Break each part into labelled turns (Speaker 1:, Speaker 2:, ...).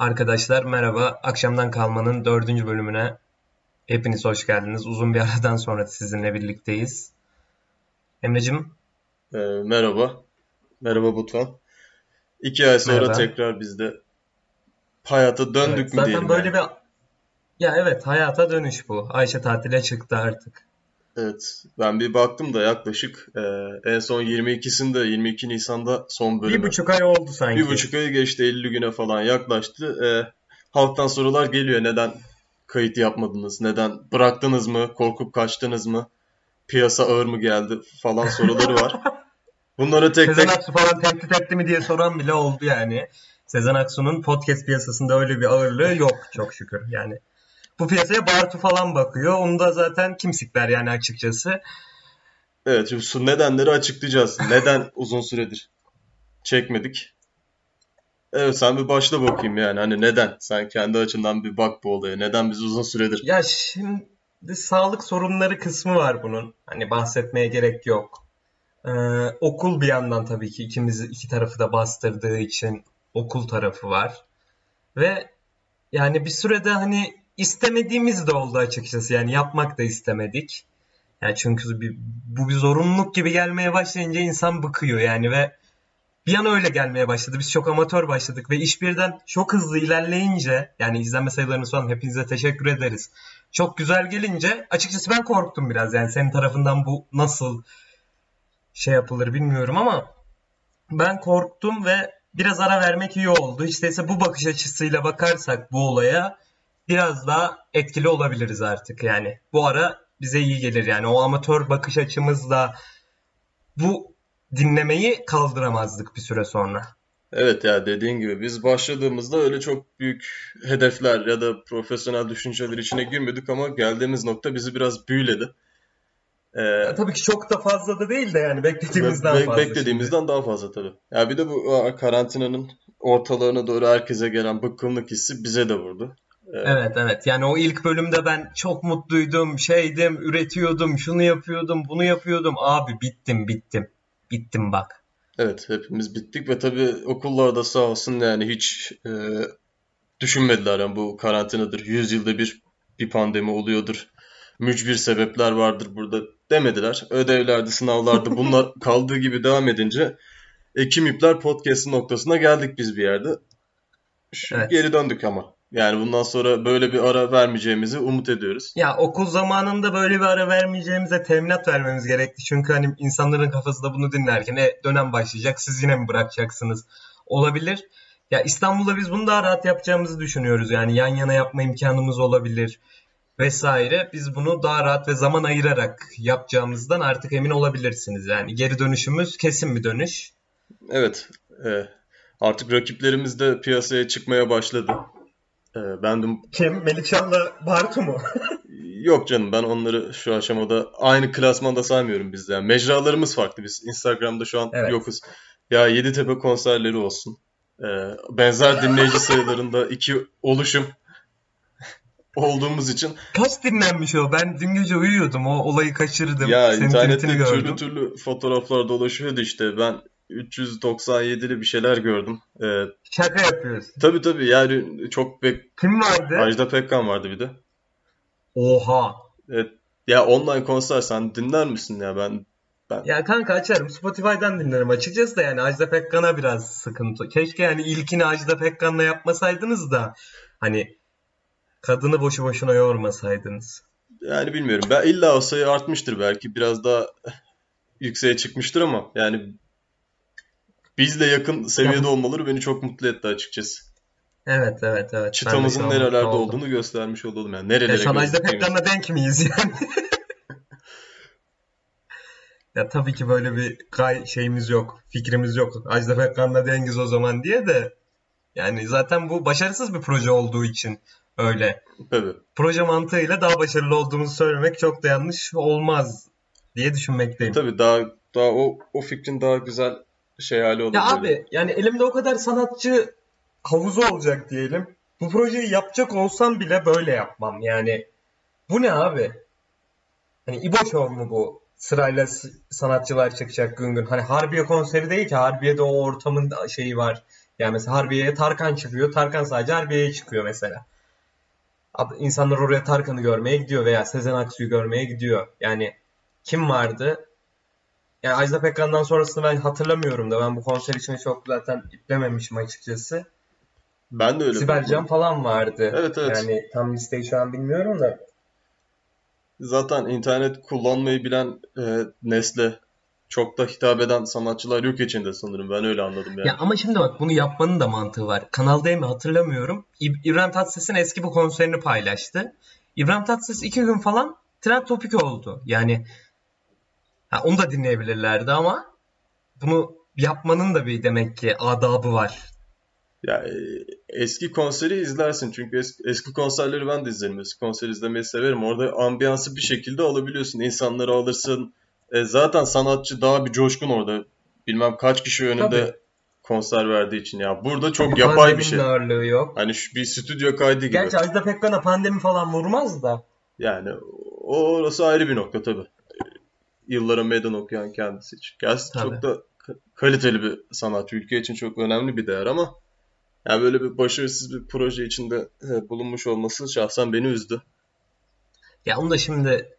Speaker 1: Arkadaşlar merhaba. Akşamdan kalmanın dördüncü bölümüne hepiniz hoş geldiniz. Uzun bir aradan sonra sizinle birlikteyiz. Emre'cim
Speaker 2: Ee, merhaba. Merhaba Batuhan. İki ay sonra
Speaker 1: merhaba.
Speaker 2: tekrar biz de hayata döndük
Speaker 1: Evet,
Speaker 2: mü
Speaker 1: zaten
Speaker 2: diyelim
Speaker 1: böyle
Speaker 2: yani.
Speaker 1: bir ya evet hayata dönüş bu. Ayşe tatile çıktı artık.
Speaker 2: Evet. Ben bir baktım da yaklaşık e, en son 22'sinde 22 Nisan'da son
Speaker 1: Bir
Speaker 2: bölümü.
Speaker 1: buçuk ay oldu
Speaker 2: Bir
Speaker 1: sanki.
Speaker 2: buçuk ayı geçti 50 güne falan yaklaştı. E, halktan sorular geliyor. Neden kayıt yapmadınız? Neden bıraktınız mı? Korkup kaçtınız mı? Piyasa ağır mı geldi falan soruları var. Bunları tek
Speaker 1: Sezen
Speaker 2: tek
Speaker 1: Aksu falan tehdit etti mi diye soran bile oldu yani. Sezen Aksu'nun podcast piyasasında öyle bir ağırlığı yok çok şükür yani. Bu piyasaya Bartu falan bakıyor. Onu da zaten kim sikler yani açıkçası.
Speaker 2: Evet, şimdi su nedenleri açıklayacağız. Neden uzun süredir çekmedik? Evet, sen bir başla bakayım yani. Hani neden? Sen kendi açından bir bak bu olaya. Neden biz uzun süredir?
Speaker 1: Ya şimdi sağlık sorunları kısmı var bunun. Hani bahsetmeye gerek yok. Ee, okul bir yandan tabii ki ikimizi iki tarafı da bastırdığı için okul tarafı var. Ve yani bir sürede hani istemediğimiz de oldu açıkçası. Yani yapmak da istemedik. Yani çünkü bir, bu bir zorunluluk gibi gelmeye başlayınca insan bıkıyor yani ve bir an öyle gelmeye başladı. Biz çok amatör başladık ve iş birden çok hızlı ilerleyince yani izlenme sayılarınız falan hepinize teşekkür ederiz. Çok güzel gelince açıkçası ben korktum biraz yani senin tarafından bu nasıl şey yapılır bilmiyorum ama ben korktum ve biraz ara vermek iyi oldu. Hiç değilse bu bakış açısıyla bakarsak bu olaya biraz daha etkili olabiliriz artık yani. Bu ara bize iyi gelir yani o amatör bakış açımızla bu dinlemeyi kaldıramazdık bir süre sonra.
Speaker 2: Evet ya dediğin gibi biz başladığımızda öyle çok büyük hedefler ya da profesyonel düşünceler içine girmedik ama geldiğimiz nokta bizi biraz büyüledi. Ee,
Speaker 1: Ya tabii ki çok da fazla da değil de yani beklediğimizden
Speaker 2: ve
Speaker 1: fazla şimdi.
Speaker 2: beklediğimizden daha fazla tabii. Ya bir de bu karantinanın ortalarına doğru herkese gelen bıkkınlık hissi bize de vurdu.
Speaker 1: Evet evet yani o ilk bölümde ben çok mutluydum, şeydim, üretiyordum, şunu yapıyordum, bunu yapıyordum. Abi bittim bittim. Bittim bak.
Speaker 2: Evet, hepimiz bittik ve tabii okullarda sağ olsun yani hiç e, düşünmediler yani bu karantinadır, 100 yılda bir bir pandemi oluyordur, mücbir sebepler vardır burada demediler. Ödevlerdi, sınavlardı bunlar kaldığı gibi devam edince Ekim İpler Podcast noktasına geldik biz bir yerde. Şu,
Speaker 1: Evet.
Speaker 2: geri döndük ama. Yani bundan sonra böyle bir ara vermeyeceğimizi umut ediyoruz.
Speaker 1: Ya okul zamanında böyle bir ara vermeyeceğimize teminat vermemiz gerekti. Çünkü hani insanların kafası da bunu dinlerken e, dönem başlayacak siz yine mi bırakacaksınız? Olabilir. Ya İstanbul'da biz bunu daha rahat yapacağımızı düşünüyoruz. Yani yan yana yapma imkanımız olabilir vesaire. Biz bunu daha rahat ve zaman ayırarak yapacağımızdan artık emin olabilirsiniz. Yani geri dönüşümüz kesin bir dönüş.
Speaker 2: Evet, e, artık rakiplerimiz de piyasaya çıkmaya başladı. E, ben de
Speaker 1: Kim? Melihcan'la Bartu mu?
Speaker 2: Yok canım ben onları şu aşamada aynı klasmanda saymıyorum biz de. Yani mecralarımız farklı. Biz Instagram'da şu an
Speaker 1: Evet.
Speaker 2: yokuz. Ya Yeditepe konserleri olsun. Ee, benzer dinleyici sayılarında iki oluşum olduğumuz için
Speaker 1: Kaç dinlenmiş o? Ben dün gece uyuyordum. O olayı kaçırdım.
Speaker 2: ya
Speaker 1: Senin
Speaker 2: internette türlü
Speaker 1: gördüm.
Speaker 2: türlü fotoğraflar dolaşıyordu işte. Ben 397'li bir şeyler gördüm. Ee,
Speaker 1: Şaka yapıyorsun.
Speaker 2: tabii tabii yani çok bek
Speaker 1: Kim vardı?
Speaker 2: Ajda Pekkan vardı bir de.
Speaker 1: Oha.
Speaker 2: Evet, ya online konser sen dinler misin ya ben ben
Speaker 1: Ya kanka açarım. Spotify'dan dinlerim açıkçası da yani Ajda Pekkan'a biraz sıkıntı. Keşke yani ilkini Ajda Pekkan'la yapmasaydınız da hani kadını boşu boşuna yormasaydınız.
Speaker 2: Yani bilmiyorum. Ben illa o sayı artmıştır belki. Biraz daha yükseğe çıkmıştır ama yani bizle yakın
Speaker 1: Ya
Speaker 2: seviyede olmaları beni çok mutlu etti açıkçası.
Speaker 1: evet evet evet ben
Speaker 2: Çıtamızın
Speaker 1: mutlu
Speaker 2: nerelerde
Speaker 1: oldum.
Speaker 2: olduğunu göstermiş olalım yani.
Speaker 1: Ya
Speaker 2: Nerelere
Speaker 1: şu an Ajda
Speaker 2: gözüktüğümüz.
Speaker 1: Pekkan'la denk miyiz yani? Ya tabii ki böyle bir gay şeyimiz yok, fikrimiz yok. Ajda Pekkan'la dengiz o zaman diye de yani zaten bu başarısız bir proje olduğu için öyle.
Speaker 2: Tabii.
Speaker 1: Proje mantığıyla daha başarılı olduğumuzu söylemek çok da yanlış olmaz diye düşünmekteyim.
Speaker 2: Tabii daha daha o o fikrin daha güzel şey hali olur
Speaker 1: Ya
Speaker 2: böyle.
Speaker 1: abi yani elimde o kadar sanatçı havuzu olacak diyelim. Bu projeyi yapacak olsam bile böyle yapmam. Yani bu ne abi? Hani İbo Show mu bu? Sırayla sanatçılar çıkacak gün gün. Hani Harbiye konseri değil ki. Harbiye'de o ortamın şeyi var. Yani mesela Harbiye'ye Tarkan çıkıyor. Tarkan sadece Harbiye'ye çıkıyor mesela. İnsanlar oraya Tarkan'ı görmeye gidiyor veya Sezen Aksu'yu görmeye gidiyor. Yani kim vardı? Yani Ajda Pekkan'dan sonrasını ben hatırlamıyorum da ben bu konser için çok zaten iplememişim açıkçası.
Speaker 2: Ben de öyle.
Speaker 1: Sibel Can falan vardı.
Speaker 2: Evet evet.
Speaker 1: Yani tam listeyi şu an bilmiyorum da.
Speaker 2: Zaten internet kullanmayı bilen e, nesle çok da hitap eden sanatçılar yok içinde sanırım. Ben öyle anladım yani.
Speaker 1: Ya ama şimdi bak bunu yapmanın da mantığı var. Kanal D mi hatırlamıyorum. İb- İbrahim Tatlıses'in eski bir konserini paylaştı. İbrahim Tatlıses iki gün falan trend topik oldu. Yani ha, onu da dinleyebilirlerdi ama bunu yapmanın da bir demek ki adabı var.
Speaker 2: Ya e, eski konseri izlersin çünkü eski, eski konserleri ben de izlerim. Eski konser izlemeyi severim. Orada ambiyansı bir şekilde alabiliyorsun. İnsanları alırsın. E, zaten sanatçı daha bir coşkun orada. Bilmem kaç kişi önünde
Speaker 1: Tabii.
Speaker 2: konser verdiği için ya. Burada çok yapay bir şey.
Speaker 1: ağırlığı yok.
Speaker 2: Hani şu bir stüdyo kaydı gibi.
Speaker 1: Gerçi Ajda Pekkan'a pandemi falan vurmaz da.
Speaker 2: Yani o orası ayrı bir nokta tabii. Yıllara meydan okuyan kendisi için. Gerçi
Speaker 1: Tabii.
Speaker 2: çok da ka- kaliteli bir sanatçı. Ülke için çok önemli bir değer ama yani böyle bir başarısız bir proje içinde e, bulunmuş olması şahsen beni üzdü.
Speaker 1: Ya onu da şimdi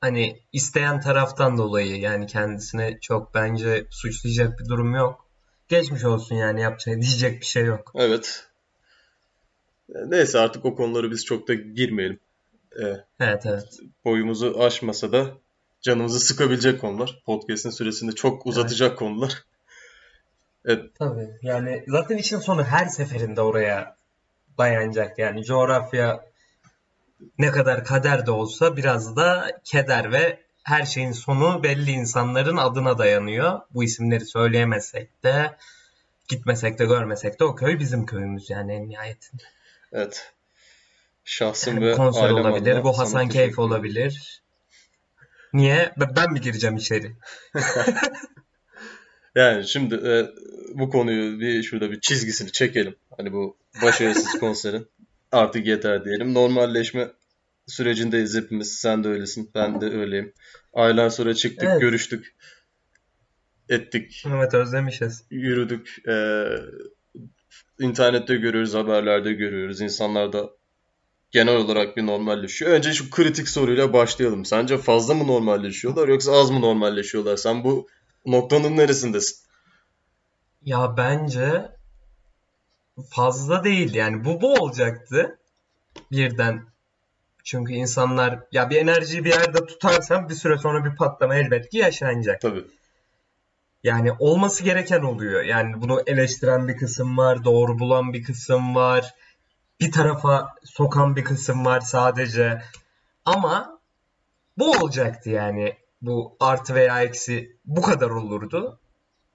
Speaker 1: hani isteyen taraftan dolayı yani kendisine çok bence suçlayacak bir durum yok. Geçmiş olsun yani yapacak diyecek bir şey yok.
Speaker 2: Evet. E, Neyse artık o konuları biz çok da girmeyelim. E,
Speaker 1: Evet evet.
Speaker 2: boyumuzu aşmasa da canımızı sıkabilecek konular. Podcast'in süresini çok uzatacak konular.
Speaker 1: Tabii yani zaten işin sonu her seferinde oraya dayanacak yani coğrafya ne kadar kader de olsa biraz da keder ve her şeyin sonu belli insanların adına dayanıyor. Bu isimleri söyleyemesek de gitmesek de görmesek de o köy bizim köyümüz yani en nihayetinde.
Speaker 2: Evet. Şahsım
Speaker 1: Yani
Speaker 2: ve
Speaker 1: konser olabilir, bu Hasan Keyf olabilir. Niye? Ben mi gireceğim içeri?
Speaker 2: Yani şimdi e, bu konuyu bir şurada bir çizgisini çekelim. Hani bu başarısız konserin artık yeter diyelim. Normalleşme sürecindeyiz hepimiz. Sen de öylesin, ben de öyleyim. Aylar sonra çıktık,
Speaker 1: Evet.
Speaker 2: görüştük, ettik,
Speaker 1: Evet özlemişiz.
Speaker 2: yürüdük. E, internette görüyoruz, haberlerde görüyoruz. İnsanlar da genel olarak bir normalleşiyor. Önce şu kritik soruyla başlayalım. Sence fazla mı normalleşiyorlar yoksa az mı normalleşiyorlar? Sen bu noktanın neresindesin?
Speaker 1: Ya bence fazla değil yani bu bu olacaktı birden. Çünkü insanlar ya bir enerjiyi bir yerde tutarsan bir süre sonra bir patlama elbet ki yaşanacak.
Speaker 2: Tabii.
Speaker 1: Yani olması gereken oluyor. Yani bunu eleştiren bir kısım var, doğru bulan bir kısım var, bir tarafa sokan bir kısım var sadece. Ama bu olacaktı yani. Bu artı veya eksi bu kadar olurdu.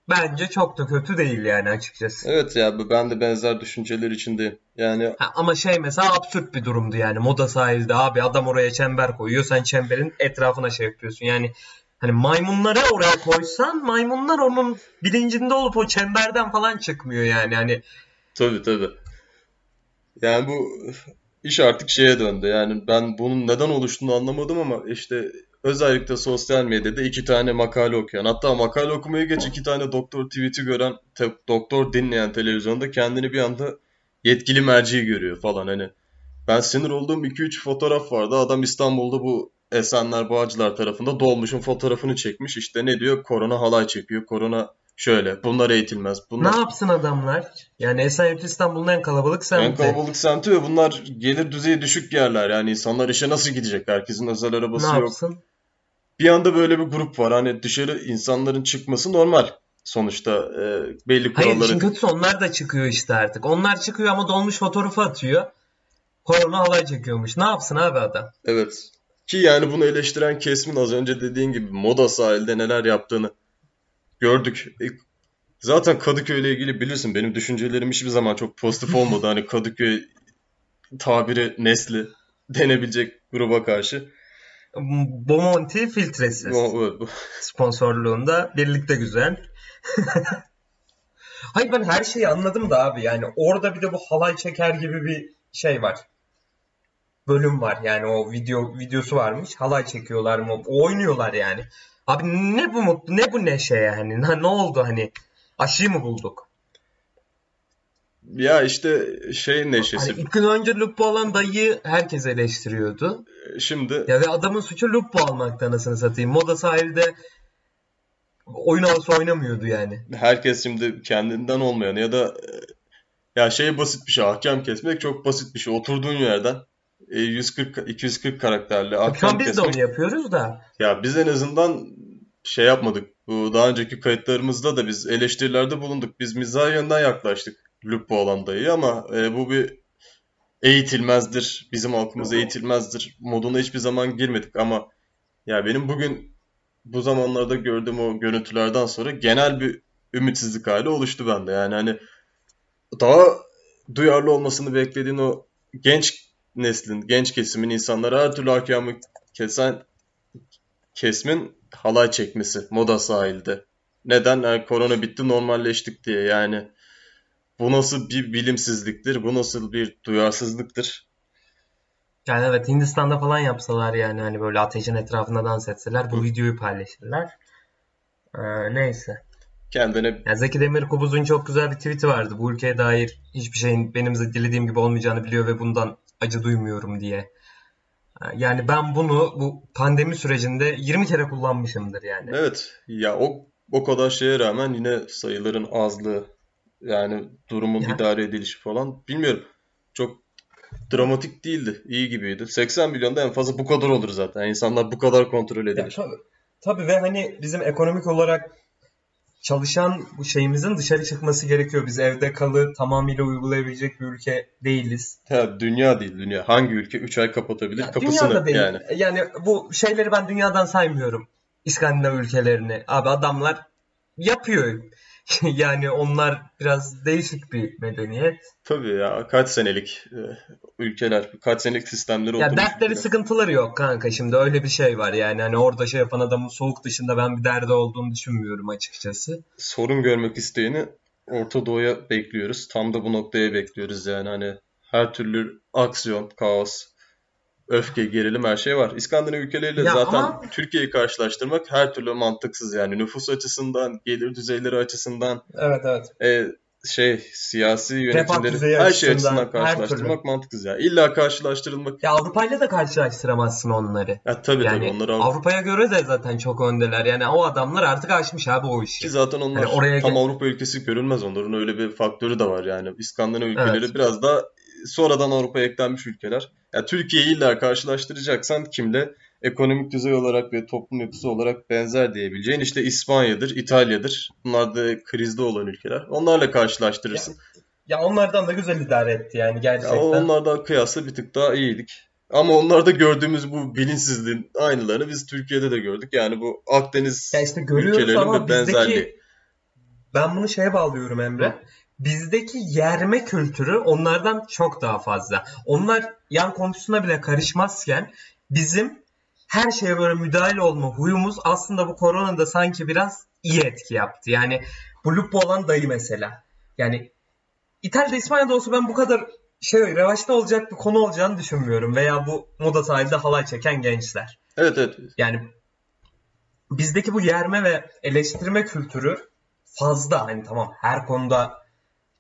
Speaker 1: Bence çok da kötü değil yani açıkçası.
Speaker 2: Evet ya ben de benzer düşünceler içindeyim. Yani
Speaker 1: Ha, ama şey mesela absürt bir durumdu yani. Moda sahilde abi adam oraya çember koyuyor. Sen çemberin etrafına şey yapıyorsun. Yani hani maymunları oraya koysan maymunlar onun bilincinde olup o çemberden falan çıkmıyor yani. Hani
Speaker 2: tabii tabii. Yani bu iş artık şeye döndü. Yani ben bunun neden oluştuğunu anlamadım ama işte özellikle sosyal medyada iki tane makale okuyan hatta makale okumayı geç iki tane doktor tweet'i gören te- doktor dinleyen televizyonda kendini bir anda yetkili merci görüyor falan hani. Ben sinir olduğum 2-3 fotoğraf vardı. Adam İstanbul'da bu Esenler Bağcılar tarafında dolmuşun fotoğrafını çekmiş. İşte ne diyor? Korona halay çekiyor. Korona şöyle. Bunlar eğitilmez. Bunlar
Speaker 1: ne yapsın adamlar? Yani Esenyurt İstanbul'un en kalabalık
Speaker 2: en
Speaker 1: semti.
Speaker 2: kalabalık semti ve bunlar gelir düzeyi düşük yerler. Yani insanlar işe nasıl gidecek? Herkesin özel
Speaker 1: Ne
Speaker 2: arabası yok.
Speaker 1: yapsın?
Speaker 2: Bir anda böyle bir grup var. Hani dışarı insanların çıkması normal. Sonuçta e, belli
Speaker 1: Hayır
Speaker 2: kuralları.
Speaker 1: işin kötüsü onlar da çıkıyor işte artık. Onlar çıkıyor ama dolmuş fotoğrafı atıyor. Korona halay çekiyormuş. Ne yapsın abi adam?
Speaker 2: Evet. Ki yani bunu eleştiren kesimin az önce dediğin gibi moda sahilde neler yaptığını gördük. E, zaten Kadıköy ile ilgili bilirsin benim düşüncelerim hiçbir zaman çok pozitif olmadı. Hani Kadıköy tabiri nesli denebilecek gruba karşı.
Speaker 1: Bomonti filtresiz. Sponsorluğunda birlikte güzel. Hayır ben her şeyi anladım da abi yani orada bir de bu halay çeker gibi bir şey var. Bölüm var yani o video videosu varmış. Halay çekiyorlar mı? Oynuyorlar yani. Abi ne bu mutlu ne bu neşe yani? Ne, ne oldu hani? Aşıyı mı bulduk?
Speaker 2: Ya işte şey neşesi.
Speaker 1: Hani ilk gün önce Lupo alan dayıyı herkes eleştiriyordu.
Speaker 2: Şimdi
Speaker 1: Ya ve adamın suçu Lupo almakta anasını satayım. Moda sahilde oyun havası oynamıyordu yani.
Speaker 2: herkes şimdi kendinden olmayan ya da e, ya şey basit bir şey. Hakem kesmek çok basit bir şey. Oturduğun yerden 140 240 karakterli
Speaker 1: Şu an biz de onu yapıyoruz da.
Speaker 2: Ya biz en azından şey yapmadık. Bu daha önceki kayıtlarımızda da biz eleştirilerde bulunduk. Biz mizah yönden yaklaştık Lupo olan dayı ama e, bu bir eğitilmezdir. Bizim halkımız eğitilmezdir. Moduna hiçbir zaman girmedik ama ya benim bugün bu zamanlarda gördüğüm o görüntülerden sonra genel bir ümitsizlik hali oluştu bende. Yani hani daha duyarlı olmasını beklediğin o genç neslin, genç kesimin insanlara her türlü ahkamı kesen kesimin halay çekmesi moda sahilde. Neden? Yani korona bitti normalleştik diye yani. Bu nasıl bir bilimsizliktir? Bu nasıl bir duyarsızlıktır?
Speaker 1: Yani evet Hindistan'da falan yapsalar yani hani böyle ateşin etrafında dans etseler bu videoyu paylaşırlar. Ee, neyse.
Speaker 2: Kendine
Speaker 1: Yani Zeki Demirkubuz'un çok güzel bir tweet'i vardı. Bu ülkeye dair hiçbir şeyin benim dilediğim gibi olmayacağını biliyor ve bundan acı duymuyorum diye. Yani ben bunu bu pandemi sürecinde 20 kere kullanmışımdır yani.
Speaker 2: evet ya o o kadar şeye rağmen yine sayıların azlığı yani durumun
Speaker 1: Yani,
Speaker 2: idare edilişi falan bilmiyorum. Çok dramatik değildi. iyi gibiydi. 80 milyonda en fazla bu kadar olur zaten. İnsanlar bu kadar kontrol
Speaker 1: ya
Speaker 2: edilir.
Speaker 1: tabii, tabii ve hani bizim ekonomik olarak çalışan bu şeyimizin dışarı çıkması gerekiyor. Biz evde kalı tamamıyla uygulayabilecek bir ülke değiliz.
Speaker 2: Ya dünya değil dünya. Hangi ülke 3 ay kapatabilir
Speaker 1: Ya
Speaker 2: kapısını
Speaker 1: dünyada değil.
Speaker 2: yani.
Speaker 1: Yani bu şeyleri ben dünyadan saymıyorum. İskandinav ülkelerini. Abi adamlar yapıyor. Yani onlar biraz değişik bir medeniyet.
Speaker 2: Tabii ya kaç senelik e, ülkeler, kaç senelik sistemleri
Speaker 1: Ya dertleri
Speaker 2: ülkeler.
Speaker 1: sıkıntıları yok kanka şimdi öyle bir şey var yani hani orada şey yapan adamın soğuk dışında ben bir derdi olduğunu düşünmüyorum açıkçası.
Speaker 2: Sorun görmek isteyeni Orta Doğu'ya bekliyoruz. Tam da bu noktaya bekliyoruz yani hani her türlü aksiyon, kaos, öfke, gerilim her şey var. İskandinav ülkeleriyle
Speaker 1: Ya
Speaker 2: zaten
Speaker 1: ama
Speaker 2: Türkiye'yi karşılaştırmak her türlü mantıksız yani nüfus açısından, gelir düzeyleri açısından,
Speaker 1: evet evet
Speaker 2: e, şey siyasi yönetimleri her şey açısından karşılaştırmak mantıksız ya. İlla karşılaştırılmak
Speaker 1: Ya Avrupa'yla da karşılaştıramazsın onları.
Speaker 2: ya tabii tabii
Speaker 1: Yani
Speaker 2: onlar Avrupa
Speaker 1: Avrupa'ya göre de zaten çok öndeler. Yani o adamlar artık aşmış abi o
Speaker 2: ki
Speaker 1: işi.
Speaker 2: zaten
Speaker 1: Hani
Speaker 2: onlar
Speaker 1: oraya
Speaker 2: tam Avrupa ülkesi görünmez onların öyle bir faktörü de var yani. İskandinav ülkeleri
Speaker 1: evet.
Speaker 2: biraz daha sonradan Avrupa'ya eklenmiş ülkeler. Ya Türkiye'yi illa karşılaştıracaksan kimle? Ekonomik düzey olarak ve toplum yapısı olarak benzer diyebileceğin işte İspanya'dır, İtalya'dır. Bunlar da krizde olan ülkeler. Onlarla
Speaker 1: Ya,
Speaker 2: karşılaştırırsın.
Speaker 1: ya onlardan da güzel idare etti yani
Speaker 2: Ya
Speaker 1: gerçekten.
Speaker 2: onlardan kıyasla bir tık daha iyiydik. Ama onlarda gördüğümüz bu bilinçsizliğin aynılarını biz Türkiye'de de gördük. Yani bu Akdeniz
Speaker 1: Ya işte
Speaker 2: ülkelerinin
Speaker 1: ama
Speaker 2: benzerliği.
Speaker 1: bizdeki ben bunu şeye bağlıyorum
Speaker 2: Hı?
Speaker 1: Bizdeki yerme kültürü onlardan çok daha fazla. Onlar yan komşusuna bile karışmazken bizim her şeye böyle müdahale olma huyumuz aslında bu koronada sanki biraz iyi etki yaptı. Yani bu lupo olan dayı mesela. Yani İtalya'da İspanya'da olsa ben bu kadar şey revaçta olacak bir konu olacağını düşünmüyorum. Veya bu moda sahilde halay çeken gençler.
Speaker 2: Evet evet.
Speaker 1: Yani bizdeki bu yerme ve eleştirme kültürü fazla. Hani tamam her konuda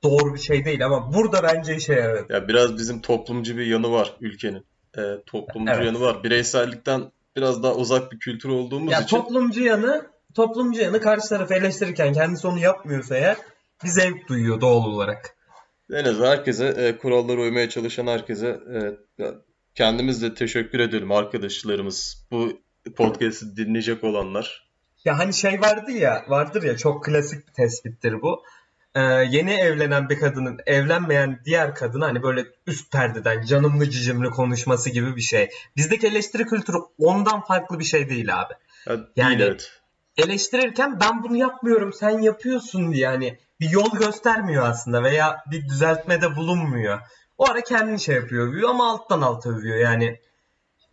Speaker 1: doğru bir şey değil ama burada bence işe yaradı.
Speaker 2: Ya biraz bizim toplumcu bir yanı var ülkenin. Ee, toplumcu
Speaker 1: Evet.
Speaker 2: yanı var. Bireysellikten biraz daha uzak bir kültür olduğumuz
Speaker 1: Ya
Speaker 2: için
Speaker 1: toplumcu yanı toplumcu yanı karşı tarafı eleştirirken kendisi onu yapmıyorsa eğer bir zevk duyuyor doğal olarak.
Speaker 2: en azından herkese, e, kurallara uymaya çalışan herkese e, kendimiz de teşekkür edelim arkadaşlarımız. Bu podcast'i dinleyecek olanlar.
Speaker 1: Ya hani şey vardı ya, vardır ya çok klasik bir tespittir bu. Ee, yeni evlenen bir kadının evlenmeyen diğer kadına hani böyle üst perdeden canımlı cicimli konuşması gibi bir şey. Bizdeki eleştiri kültürü ondan farklı bir şey değil abi.
Speaker 2: Ya değil
Speaker 1: Yani
Speaker 2: evet.
Speaker 1: eleştirirken ben bunu yapmıyorum sen yapıyorsun diye hani bir yol göstermiyor aslında veya bir düzeltmede bulunmuyor. O ara kendini şey yapıyor övüyor ama alttan alta övüyor yani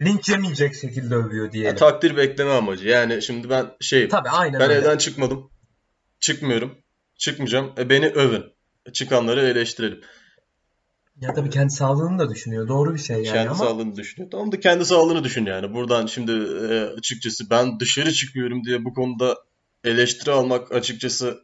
Speaker 1: linç yemeyecek şekilde övüyor
Speaker 2: Ya
Speaker 1: diyelim.
Speaker 2: takdir bekleme amacı. Yani şimdi ben şeyim.
Speaker 1: Tabii aynen
Speaker 2: Ben
Speaker 1: öyle.
Speaker 2: evden çıkmadım. Çıkmıyorum. Çıkmayacağım. E, beni övün. Çıkanları eleştirelim.
Speaker 1: Ya tabii kendi sağlığını da düşünüyor. Doğru bir şey yani
Speaker 2: Kendi
Speaker 1: ama
Speaker 2: sağlığını düşünüyor. Tamam da kendi sağlığını düşün yani. Buradan şimdi e, açıkçası ben dışarı çıkıyorum diye bu konuda eleştiri almak açıkçası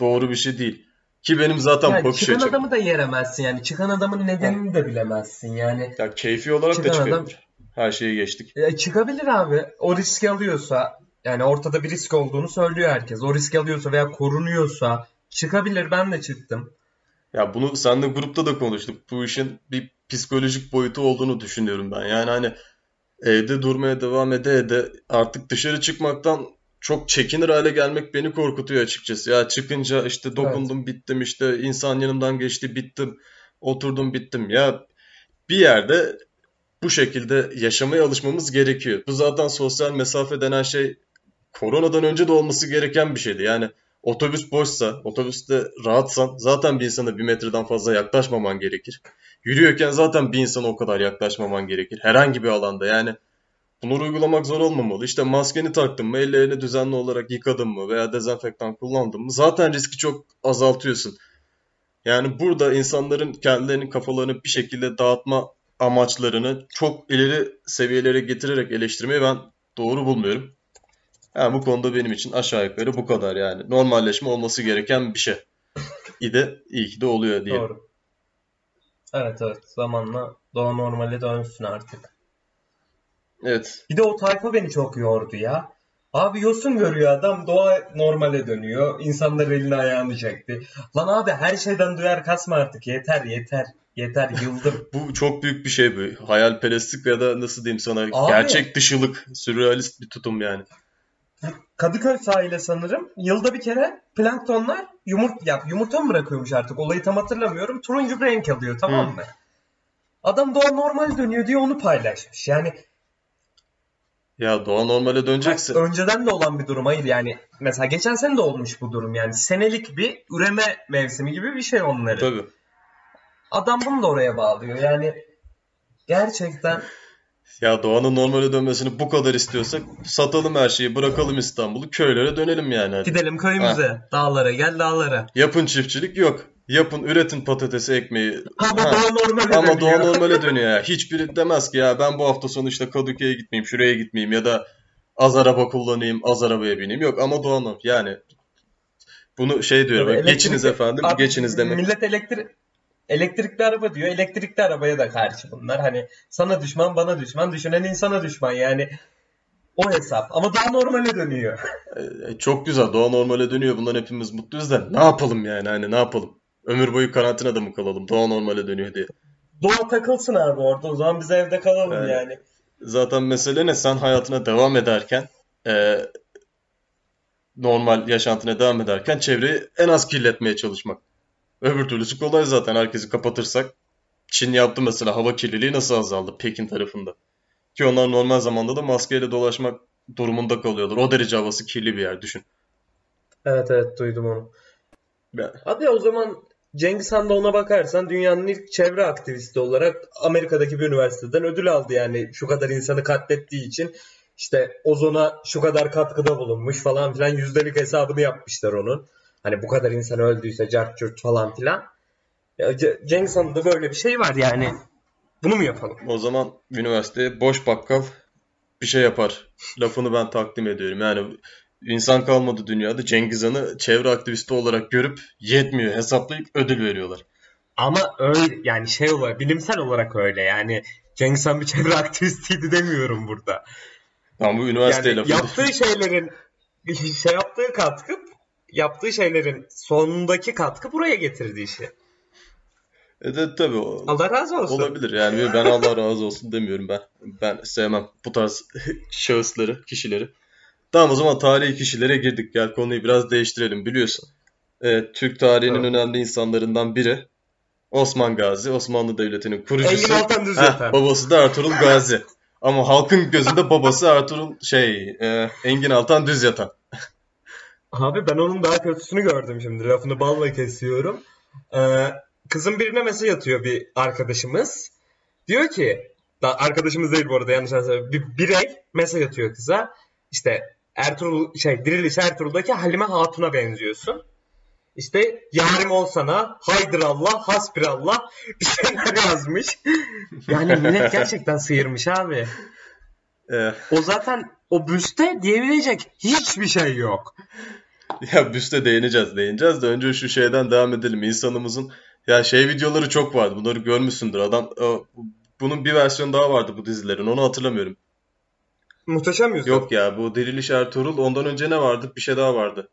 Speaker 2: doğru bir şey değil. Ki benim zaten
Speaker 1: Yani
Speaker 2: bakış
Speaker 1: çıkan
Speaker 2: açım.
Speaker 1: adamı da yeremezsin yani. Çıkan adamın nedenini de bilemezsin yani.
Speaker 2: Ya keyfi olarak da
Speaker 1: Çıkan adam-
Speaker 2: çıkabilir. Her şeyi geçtik.
Speaker 1: E, çıkabilir abi. O riski alıyorsa yani ortada bir risk olduğunu söylüyor herkes. O riski alıyorsa veya korunuyorsa çıkabilir. Ben de çıktım.
Speaker 2: Ya bunu seninle grupta da konuştuk. Bu işin bir psikolojik boyutu olduğunu düşünüyorum ben. Yani hani evde durmaya devam ede ede artık dışarı çıkmaktan çok çekinir hale gelmek beni korkutuyor açıkçası. Ya çıkınca işte dokundum bittim işte insan yanımdan geçti bittim oturdum bittim. Ya bir yerde bu şekilde yaşamaya alışmamız gerekiyor. Bu zaten sosyal mesafe denen şey koronadan önce de olması gereken bir şeydi. Yani otobüs boşsa, otobüste rahatsan zaten bir insana bir metreden fazla yaklaşmaman gerekir. Yürüyorken zaten bir insana o kadar yaklaşmaman gerekir. Herhangi bir alanda yani bunları uygulamak zor olmamalı. İşte maskeni taktın mı, ellerini düzenli olarak yıkadın mı veya dezenfektan kullandın mı zaten riski çok azaltıyorsun. Yani burada insanların kendilerinin kafalarını bir şekilde dağıtma amaçlarını çok ileri seviyelere getirerek eleştirmeyi ben doğru bulmuyorum. Yani bu konuda benim için aşağı yukarı bu kadar yani. Normalleşme olması gereken bir şey. İde iyi ki de oluyor diye.
Speaker 1: Doğru. Evet evet. Zamanla doğa normale dönsün artık.
Speaker 2: Evet.
Speaker 1: Bir de o tayfa beni çok yordu ya. Abi yosun görüyor adam doğa normale dönüyor. İnsanlar elini ayağını çekti. Lan abi her şeyden duyar kasma artık. Yeter yeter. Yeter yıldım.
Speaker 2: Bu çok büyük bir şey bu. Hayalperestlik ya da nasıl diyeyim sana
Speaker 1: Abi.
Speaker 2: gerçek dışılık, sürrealist bir tutum yani.
Speaker 1: Kadıköy sahile sanırım. Yılda bir kere planktonlar yumurt ya yumurta mı bırakıyormuş artık? Olayı tam hatırlamıyorum. Turuncu bir renk alıyor tamam
Speaker 2: Hı.
Speaker 1: mı? Adam doğa normal dönüyor diye onu paylaşmış. Yani
Speaker 2: Ya doğa normale dönecekse
Speaker 1: önceden de olan bir durum. Hayır yani mesela geçen sene de olmuş bu durum. Yani senelik bir üreme mevsimi gibi bir şey onları.
Speaker 2: tabii.
Speaker 1: Adam bunu da oraya bağlıyor. Yani gerçekten
Speaker 2: Ya doğanın normale dönmesini bu kadar istiyorsak satalım her şeyi, bırakalım İstanbul'u, köylere dönelim yani. hadi.
Speaker 1: gidelim köyümüze. Dağlara gel dağlara.
Speaker 2: Yapın çiftçilik yok. Yapın, üretin patatesi, ekmeği.
Speaker 1: Ama
Speaker 2: Ha.
Speaker 1: doğa normale
Speaker 2: Ama doğa
Speaker 1: dönüyor.
Speaker 2: normale dönüyor ya. Hiçbiri demez ki ya ben bu hafta sonu işte Kadıköy'e gitmeyeyim, şuraya gitmeyeyim ya da az araba kullanayım, az arabaya bineyim. Yok ama doğa norm. Yani bunu şey diyorum. Ben, geçiniz efendim,
Speaker 1: Abi,
Speaker 2: geçiniz demek.
Speaker 1: Millet elektrik elektrikli araba diyor. Elektrikli arabaya da karşı bunlar. Hani sana düşman, bana düşman, düşünen insana düşman. Yani o hesap. Ama daha normale dönüyor.
Speaker 2: E, Çok güzel. Doğa normale dönüyor. Bundan hepimiz mutluyuz da ne yapalım yani hani ne yapalım? Ömür boyu karantinada mı kalalım? Doğa normale dönüyor diye.
Speaker 1: Doğa takılsın abi orada. O zaman biz evde kalalım
Speaker 2: Yani.
Speaker 1: yani.
Speaker 2: Zaten mesele ne? Sen hayatına devam ederken e, normal yaşantına devam ederken çevreyi en az kirletmeye çalışmak. Öbür türlüsü kolay zaten. Herkesi kapatırsak. Çin yaptı mesela hava kirliliği nasıl azaldı Pekin tarafında. Ki onlar normal zamanda da maskeyle dolaşmak durumunda kalıyorlar. O derece havası kirli bir yer düşün.
Speaker 1: Evet evet duydum onu.
Speaker 2: Ben-
Speaker 1: Abi o zaman Cengiz Han da ona bakarsan dünyanın ilk çevre aktivisti olarak Amerika'daki bir üniversiteden ödül aldı yani şu kadar insanı katlettiği için işte ozona şu kadar katkıda bulunmuş falan filan yüzdelik hesabını yapmışlar onun. Hani bu kadar insan öldüyse cart curt falan filan. Ya Cengiz Han'da da böyle bir şey var yani. Bunu mu yapalım?
Speaker 2: O zaman üniversiteye boş bakkal bir şey yapar. Lafını ben takdim ediyorum. Yani insan kalmadı dünyada. Cengiz Han'ı çevre aktivisti olarak görüp yetmiyor. Hesaplayıp ödül veriyorlar.
Speaker 1: Ama öyle yani şey olarak bilimsel olarak öyle yani Cengiz Han bir çevre aktivistiydi demiyorum burada.
Speaker 2: Tamam bu üniversite
Speaker 1: Yani
Speaker 2: lafı.
Speaker 1: yaptığı şeylerin şey yaptığı katkı yaptığı şeylerin sonundaki katkı buraya getirdi işi.
Speaker 2: E de tabii o-
Speaker 1: Allah razı olsun.
Speaker 2: olabilir. Yani ben Allah razı olsun demiyorum ben. Ben sevmem bu tarz şahısları, kişileri. Tamam o zaman tarihi kişilere girdik. Gel konuyu biraz değiştirelim. Biliyorsun. e, Türk tarihinin
Speaker 1: Evet.
Speaker 2: önemli insanlarından biri Osman Gazi. Osmanlı Devleti'nin kurucusu. Heh, babası da Ertuğrul Gazi. Ama halkın gözünde babası Ertuğrul şey e, Engin Altan Düz Yatan.
Speaker 1: Abi ben onun daha kötüsünü gördüm şimdi. Lafını balla kesiyorum. Ee, kızın birine mesaj atıyor bir arkadaşımız. Diyor ki, da arkadaşımız değil bu arada yanlış anlaşılma. Bir birey mesaj atıyor kıza. İşte Ertuğrul şey Diriliş Ertuğrul'daki Halime Hatun'a benziyorsun. İşte yarim olsana, haydır Allah, hasbirallah bir şeyler yazmış. Yani millet gerçekten sıyırmış abi.
Speaker 2: E,
Speaker 1: O zaten o büste diyebilecek hiçbir şey yok.
Speaker 2: Ya büste değineceğiz, değineceğiz de önce şu şeyden devam edelim. İnsanımızın ya şey videoları çok vardı. Bunları görmüşsündür. Adam o, bunun bir versiyonu daha vardı bu dizilerin. Onu hatırlamıyorum.
Speaker 1: Muhteşem Yüzyıl.
Speaker 2: Yok ya bu Diriliş Ertuğrul ondan önce ne vardı? Bir şey daha vardı.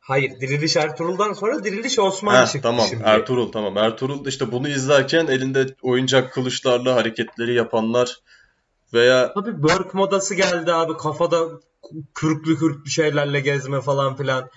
Speaker 1: Hayır, Diriliş Ertuğrul'dan sonra Diriliş Osman
Speaker 2: Ha
Speaker 1: çıktı
Speaker 2: tamam
Speaker 1: şimdi.
Speaker 2: Ertuğrul tamam. Ertuğrul işte bunu izlerken elinde oyuncak kılıçlarla hareketleri yapanlar veya
Speaker 1: Tabii work modası geldi abi. Kafada kürklü kürklü şeylerle gezme falan filan.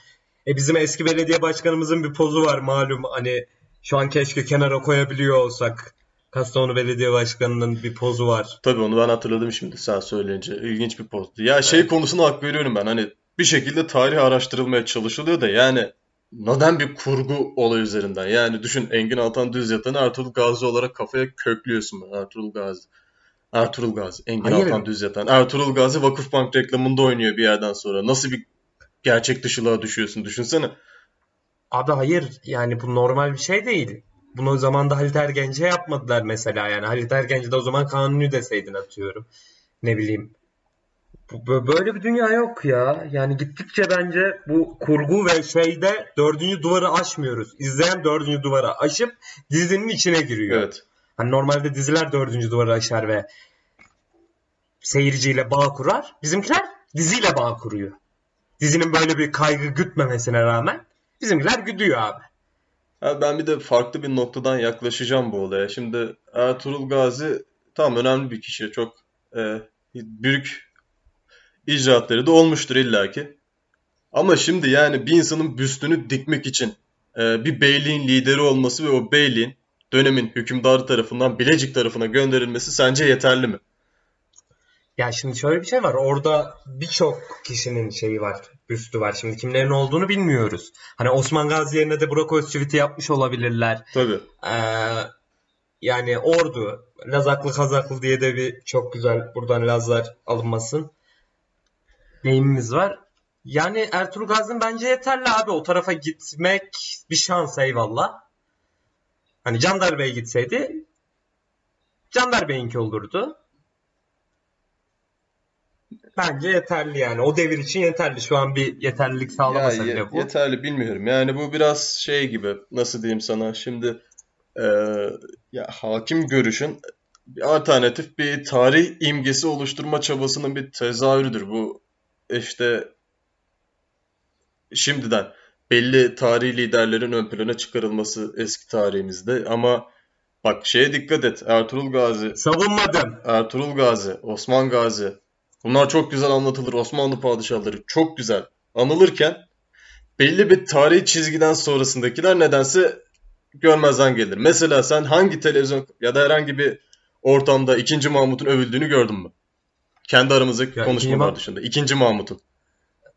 Speaker 1: E bizim eski belediye başkanımızın bir pozu var malum. Hani şu an keşke kenara koyabiliyor olsak. Kastamonu Belediye Başkanı'nın bir pozu var.
Speaker 2: tabii onu ben hatırladım şimdi sen söyleyince. İlginç bir pozdu. Ya şey
Speaker 1: Evet.
Speaker 2: konusuna hak veriyorum ben. Hani bir şekilde tarih araştırılmaya çalışılıyor da yani neden bir kurgu olay üzerinden? Yani düşün Engin Altan Düz Yatan'ı Ertuğrul Gazi olarak kafaya köklüyorsun ben. Ertuğrul Gazi. Ertuğrul Gazi. Engin
Speaker 1: Hayır.
Speaker 2: Altan Düz Yatan. Ertuğrul Gazi Vakıfbank reklamında oynuyor bir yerden sonra. Nasıl bir gerçek dışılığa düşüyorsun? Düşünsene.
Speaker 1: Abi hayır yani bu normal bir şey değil. Bunu o zaman da Halit Ergenç'e yapmadılar mesela yani. Halit Ergenç'e de o zaman kanuni deseydin atıyorum. Ne bileyim. Böyle bir dünya yok ya. Yani gittikçe bence bu kurgu ve şeyde dördüncü duvarı aşmıyoruz. İzleyen dördüncü duvarı aşıp dizinin içine giriyor.
Speaker 2: Evet.
Speaker 1: Hani normalde diziler dördüncü duvarı aşar ve seyirciyle bağ kurar. Bizimkiler diziyle bağ kuruyor. Dizinin böyle bir kaygı gütmemesine rağmen bizimkiler güdüyor abi.
Speaker 2: Ben bir de farklı bir noktadan yaklaşacağım bu olaya. Şimdi Ertuğrul Gazi tam önemli bir kişi. Çok e, büyük icraatları da olmuştur illaki. Ama şimdi yani bir insanın büstünü dikmek için e, bir beyliğin lideri olması ve o beyliğin dönemin hükümdarı tarafından Bilecik tarafına gönderilmesi sence yeterli mi?
Speaker 1: Ya şimdi şöyle bir şey var. Orada birçok kişinin şeyi var, büstü var. Şimdi kimlerin olduğunu bilmiyoruz. Hani Osman Gazi yerine de Burak Özçivit'i yapmış olabilirler.
Speaker 2: Tabii.
Speaker 1: Ee, yani Ordu, Lazaklı Kazaklı diye de bir çok güzel buradan Lazlar alınmasın. Deyimimiz var. Yani Ertuğrul Gazi'nin bence yeterli abi. O tarafa gitmek bir şans eyvallah. Hani Candar Bey gitseydi Candar Bey'inki olurdu. Bence yeterli yani. O devir için yeterli. Şu an bir yeterlilik
Speaker 2: Ya
Speaker 1: sağlamasa
Speaker 2: ye-
Speaker 1: bile bu.
Speaker 2: yeterli bilmiyorum. Yani bu biraz şey gibi nasıl diyeyim sana şimdi e, ya hakim görüşün bir alternatif bir tarih imgesi oluşturma çabasının bir tezahürüdür. Bu işte şimdiden belli tarihi liderlerin ön plana çıkarılması eski tarihimizde ama bak şeye dikkat et. Ertuğrul Gazi,
Speaker 1: Savunmadım.
Speaker 2: Ertuğrul Gazi, Osman Gazi bunlar çok güzel anlatılır. Osmanlı padişahları çok güzel anılırken belli bir tarihi çizgiden sonrasındakiler nedense görmezden gelir. Mesela sen hangi televizyon ya da herhangi bir ortamda 2. Mahmut'un övüldüğünü gördün mü? Kendi aramızdaki
Speaker 1: Ya
Speaker 2: konuşmalar
Speaker 1: ikinci
Speaker 2: dışında. 2. Mahmut'un.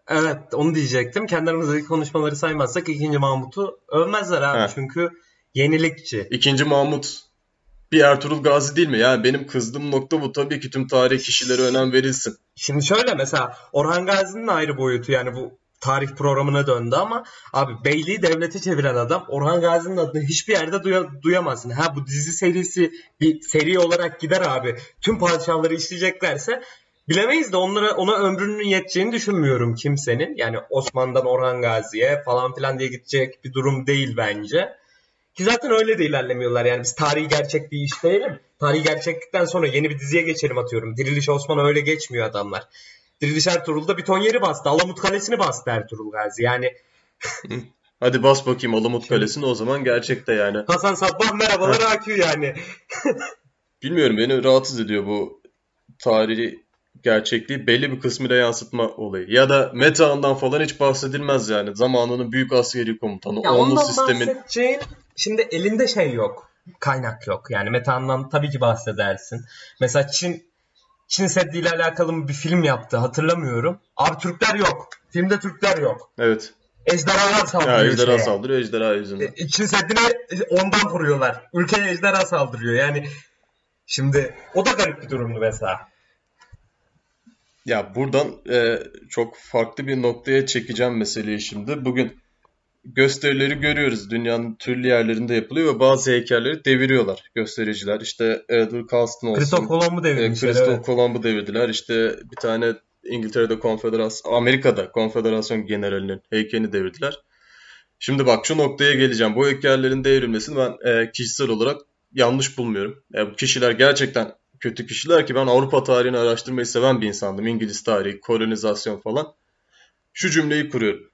Speaker 1: Evet, onu diyecektim. Kendi aramızdaki konuşmaları saymazsak ikinci Mahmut'u övmezler abi.
Speaker 2: Heh.
Speaker 1: Çünkü yenilikçi.
Speaker 2: 2. Mahmut bir Ertuğrul Gazi değil mi? Yani benim kızdığım nokta bu. Tabii ki tüm tarih kişilere önem verilsin.
Speaker 1: Şimdi şöyle mesela Orhan Gazi'nin ayrı boyutu yani bu tarih programına döndü ama abi beyliği devlete çeviren adam Orhan Gazi'nin adını hiçbir yerde duya- duyamazsın. Ha bu dizi serisi bir seri olarak gider abi. Tüm padişahları işleyeceklerse bilemeyiz de onlara ona ömrünün yeteceğini düşünmüyorum kimsenin. Yani Osman'dan Orhan Gazi'ye falan filan diye gidecek bir durum değil bence. Ki zaten öyle de ilerlemiyorlar yani biz tarihi gerçekliği işleyelim. Tarihi gerçeklikten sonra yeni bir diziye geçelim atıyorum. Diriliş Osman'a öyle geçmiyor adamlar. Diriliş Ertuğrul'da bir ton yeri bastı. Alamut Kalesi'ni bastı Ertuğrul Gazi. Yani
Speaker 2: Hadi bas bakayım Alamut Kalesi'ni o zaman gerçekte yani.
Speaker 1: Hasan Sabbah merhabalar AQ yani.
Speaker 2: Bilmiyorum beni rahatsız ediyor bu tarihi gerçekliği belli bir kısmıyla yansıtma olayı. Ya da Metehan'dan falan hiç bahsedilmez yani. Zamanının büyük askeri komutanı,
Speaker 1: Ya
Speaker 2: onlu sistemin
Speaker 1: bahsedeceğin şimdi elinde şey yok. Kaynak yok. Yani Metehan'dan tabii ki bahsedersin. Mesela Çin Çin Seddi ile alakalı bir film yaptı. Hatırlamıyorum. Abi Türkler yok. Filmde Türkler yok.
Speaker 2: evet.
Speaker 1: Ejderhalar
Speaker 2: Ya
Speaker 1: saldırıyor
Speaker 2: ejderha
Speaker 1: şeye.
Speaker 2: saldırıyor ejderha yüzünden.
Speaker 1: E, Çin Seddi'ne ondan vuruyorlar. Ülkeye ejderha saldırıyor. Yani şimdi o da garip bir durumdu mesela.
Speaker 2: Ya buradan e, çok farklı bir noktaya çekeceğim meseleyi şimdi. Bugün gösterileri görüyoruz. Dünyanın türlü yerlerinde yapılıyor ve bazı heykelleri deviriyorlar göstericiler. İşte Edward Colston olsun.
Speaker 1: Christoph Kolomb'u
Speaker 2: e,
Speaker 1: devirmişler.
Speaker 2: Christoph
Speaker 1: evet.
Speaker 2: Kolomb'u devirdiler. İşte bir tane İngiltere'de konfederasyon, Amerika'da konfederasyon generalinin heykelini devirdiler. Şimdi bak şu noktaya geleceğim. Bu heykellerin devrilmesini ben e, kişisel olarak yanlış bulmuyorum. E, bu kişiler gerçekten kötü kişiler ki ben Avrupa tarihini araştırmayı seven bir insandım. İngiliz tarihi, kolonizasyon falan. Şu cümleyi kuruyorum.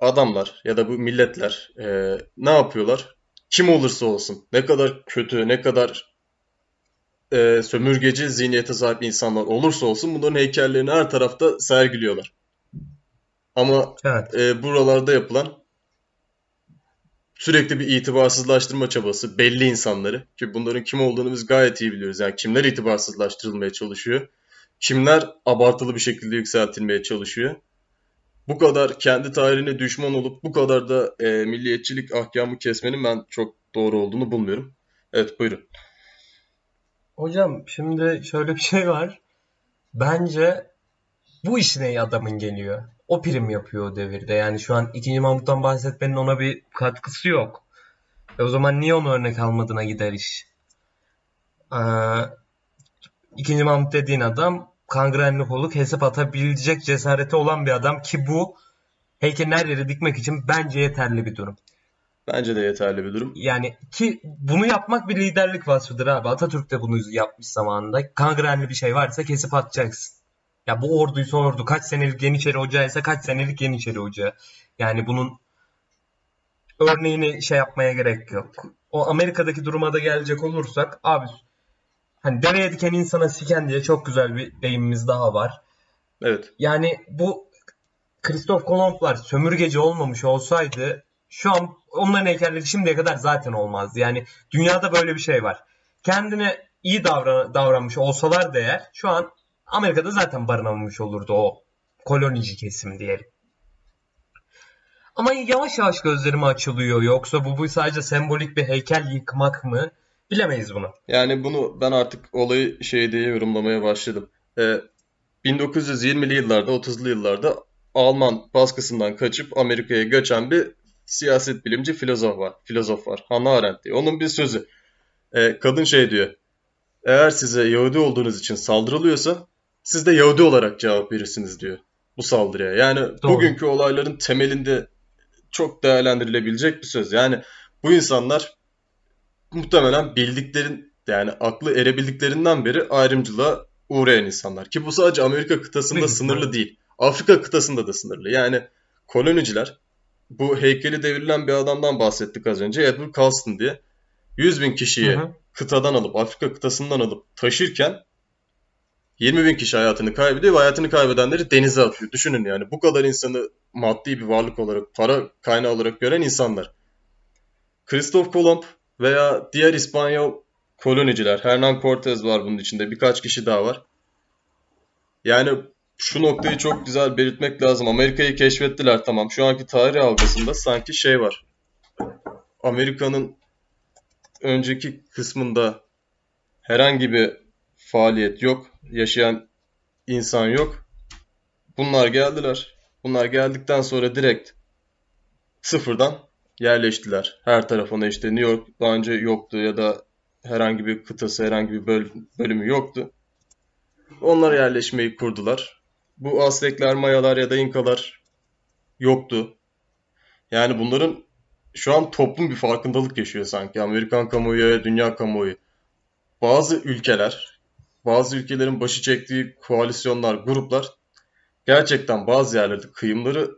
Speaker 2: Adamlar ya da bu milletler e, ne yapıyorlar? Kim olursa olsun, ne kadar kötü, ne kadar e, sömürgeci zihniyete sahip insanlar olursa olsun bunların heykellerini her tarafta sergiliyorlar. Ama evet. e, buralarda yapılan sürekli bir itibarsızlaştırma çabası belli insanları ki bunların kim olduğunu biz gayet iyi biliyoruz. Yani kimler itibarsızlaştırılmaya çalışıyor, kimler abartılı bir şekilde yükseltilmeye çalışıyor. Bu kadar kendi tarihine düşman olup bu kadar da e, milliyetçilik ahkamı kesmenin ben çok doğru olduğunu bulmuyorum. Evet buyurun.
Speaker 1: Hocam şimdi şöyle bir şey var. Bence bu işine adamın geliyor. O prim yapıyor o devirde. Yani şu an 2. Mahmut'tan bahsetmenin ona bir katkısı yok. E o zaman niye onu örnek almadığına gider iş. Ee, 2. Mahmut dediğin adam kangrenli koluk hesap atabilecek cesareti olan bir adam ki bu heykelin her yere dikmek için bence yeterli bir durum.
Speaker 2: Bence de yeterli bir durum.
Speaker 1: Yani ki bunu yapmak bir liderlik vasfıdır abi. Atatürk de bunu yapmış zamanında. Kangrenli bir şey varsa kesip atacaksın. Ya bu orduysa ordu. Kaç senelik Yeniçeri Ocağı ise kaç senelik Yeniçeri Ocağı. Yani bunun örneğini şey yapmaya gerek yok. O Amerika'daki duruma da gelecek olursak abi hani deveye diken insana siken diye çok güzel bir deyimimiz daha var.
Speaker 2: Evet.
Speaker 1: Yani bu Kristof Kolomblar sömürgeci olmamış olsaydı şu an onların heykelleri şimdiye kadar zaten olmazdı. Yani dünyada böyle bir şey var. Kendine iyi davran davranmış olsalar değer şu an Amerika'da zaten barınamamış olurdu o kolonici kesim diyelim. Ama yavaş yavaş gözlerime açılıyor. Yoksa bu, bu sadece sembolik bir heykel yıkmak mı? Bilemeyiz bunu.
Speaker 2: Yani bunu ben artık olayı şey diye yorumlamaya başladım. Ee, 1920'li yıllarda, 30'lu yıllarda Alman baskısından kaçıp Amerika'ya göçen bir siyaset bilimci filozof var. Filozof var. Hannah Arendt diye. Onun bir sözü. Ee, kadın şey diyor. Eğer size Yahudi olduğunuz için saldırılıyorsa siz de Yahudi olarak cevap verirsiniz diyor bu saldırıya. Yani Doğru. bugünkü olayların temelinde çok değerlendirilebilecek bir söz. Yani bu insanlar muhtemelen bildiklerin yani aklı erebildiklerinden beri ayrımcılığa uğrayan insanlar. Ki bu sadece Amerika kıtasında Değil sınırlı mi? değil. Afrika kıtasında da sınırlı. Yani koloniciler bu heykeli devrilen bir adamdan bahsettik az önce. Edward Colston diye. 100 bin kişiyi hı hı. kıtadan alıp Afrika kıtasından alıp taşırken 20 bin kişi hayatını kaybediyor ve hayatını kaybedenleri denize atıyor. Düşünün yani bu kadar insanı maddi bir varlık olarak, para kaynağı olarak gören insanlar. Christoph Kolomb veya diğer İspanyol koloniciler, Hernan Cortez var bunun içinde, birkaç kişi daha var. Yani şu noktayı çok güzel belirtmek lazım. Amerika'yı keşfettiler tamam. Şu anki tarih algısında sanki şey var. Amerika'nın önceki kısmında herhangi bir faaliyet yok. Yaşayan insan yok. Bunlar geldiler. Bunlar geldikten sonra direkt sıfırdan yerleştiler. Her tarafına işte New York daha önce yoktu ya da herhangi bir kıtası, herhangi bir böl bölümü yoktu. Onlar yerleşmeyi kurdular. Bu Aztekler, Mayalar ya da İnkalar yoktu. Yani bunların şu an toplum bir farkındalık yaşıyor sanki. Amerikan kamuoyu, dünya kamuoyu. Bazı ülkeler bazı ülkelerin başı çektiği koalisyonlar, gruplar gerçekten bazı yerlerde kıyımları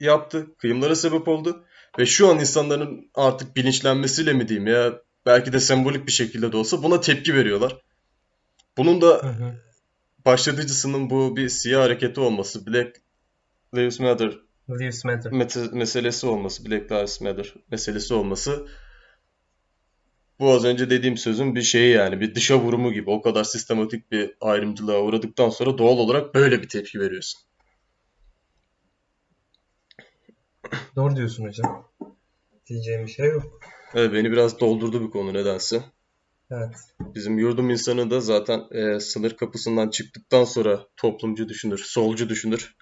Speaker 2: yaptı, kıyımlara sebep oldu. Ve şu an insanların artık bilinçlenmesiyle mi diyeyim ya belki de sembolik bir şekilde de olsa buna tepki veriyorlar. Bunun da hı hı. başlatıcısının bu bir siyah hareketi olması, Black Lives Matter,
Speaker 1: Lives Matter.
Speaker 2: meselesi olması, Black Lives Matter meselesi olması bu az önce dediğim sözün bir şeyi yani bir dışa vurumu gibi o kadar sistematik bir ayrımcılığa uğradıktan sonra doğal olarak böyle bir tepki veriyorsun.
Speaker 1: Doğru diyorsun hocam. Diyeceğim bir şey yok.
Speaker 2: Evet beni biraz doldurdu bu konu nedense.
Speaker 1: Evet.
Speaker 2: Bizim yurdum insanı da zaten e, sınır kapısından çıktıktan sonra toplumcu düşünür, solcu düşünür.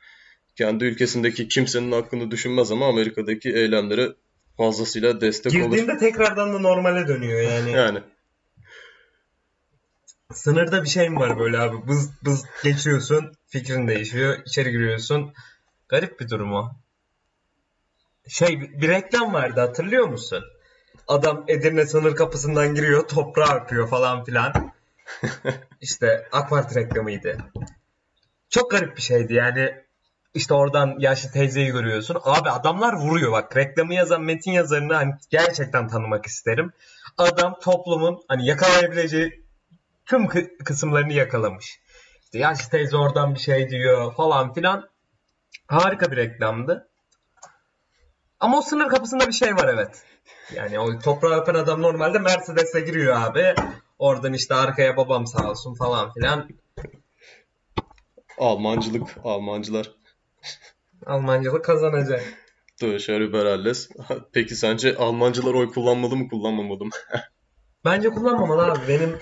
Speaker 2: Kendi ülkesindeki kimsenin hakkını düşünmez ama Amerika'daki eylemlere fazlasıyla destek
Speaker 1: Girdiğinde olur. Girdiğinde tekrardan da normale dönüyor yani.
Speaker 2: yani.
Speaker 1: Sınırda bir şey mi var böyle abi? Bız bız geçiyorsun, fikrin değişiyor, içeri giriyorsun. Garip bir durum o. Şey bir reklam vardı hatırlıyor musun? Adam Edirne sınır kapısından giriyor, toprağı öpüyor falan filan. İşte AK Parti reklamıydı. Çok garip bir şeydi yani. İşte oradan yaşlı teyzeyi görüyorsun. Abi adamlar vuruyor bak. Reklamı yazan metin yazarını hani gerçekten tanımak isterim. Adam toplumun hani yakalayabileceği tüm kısımlarını yakalamış. İşte yaşlı teyze oradan bir şey diyor falan filan. Harika bir reklamdı. Ama o sınır kapısında bir şey var evet. Yani o toprağı öpen adam normalde Mercedes'e giriyor abi. Oradan işte arkaya babam sağ olsun falan filan.
Speaker 2: Almancılık, Almancılar.
Speaker 1: Almancılık kazanacak.
Speaker 2: Döşer Überalles. Peki sence Almancılar oy kullanmalı mı kullanmamalı mı?
Speaker 1: Bence kullanmamalı abi. Benim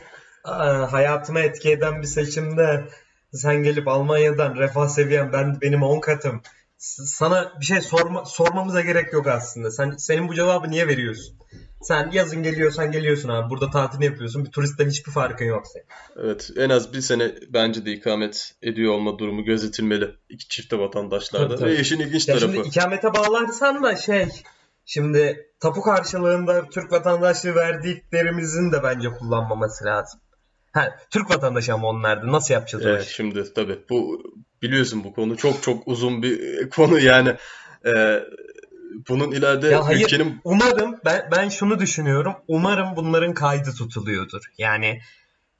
Speaker 1: hayatıma etki eden bir seçimde sen gelip Almanya'dan refah seviyen ben benim 10 katım. Sana bir şey sorma, sormamıza gerek yok aslında. Sen senin bu cevabı niye veriyorsun? Sen yazın geliyorsan geliyorsun abi. Burada tatil yapıyorsun. Bir turistten hiçbir farkın yok senin.
Speaker 2: Evet. En az bir sene bence de ikamet ediyor olma durumu gözetilmeli. iki çifte vatandaşlarda. Tabii, tabii. Ve işin ilginç ya tarafı.
Speaker 1: Şimdi ikamete bağlarsan da şey şimdi tapu karşılığında Türk vatandaşlığı verdiklerimizin de bence kullanmaması lazım. Ha, Türk vatandaşı ama onlardı. Nasıl yapacağız
Speaker 2: evet, Şimdi tabii bu biliyorsun bu konu çok çok uzun bir konu yani. E, bunun ileride ya hayır, ülkenin...
Speaker 1: Umarım ben, ben şunu düşünüyorum. Umarım bunların kaydı tutuluyordur. Yani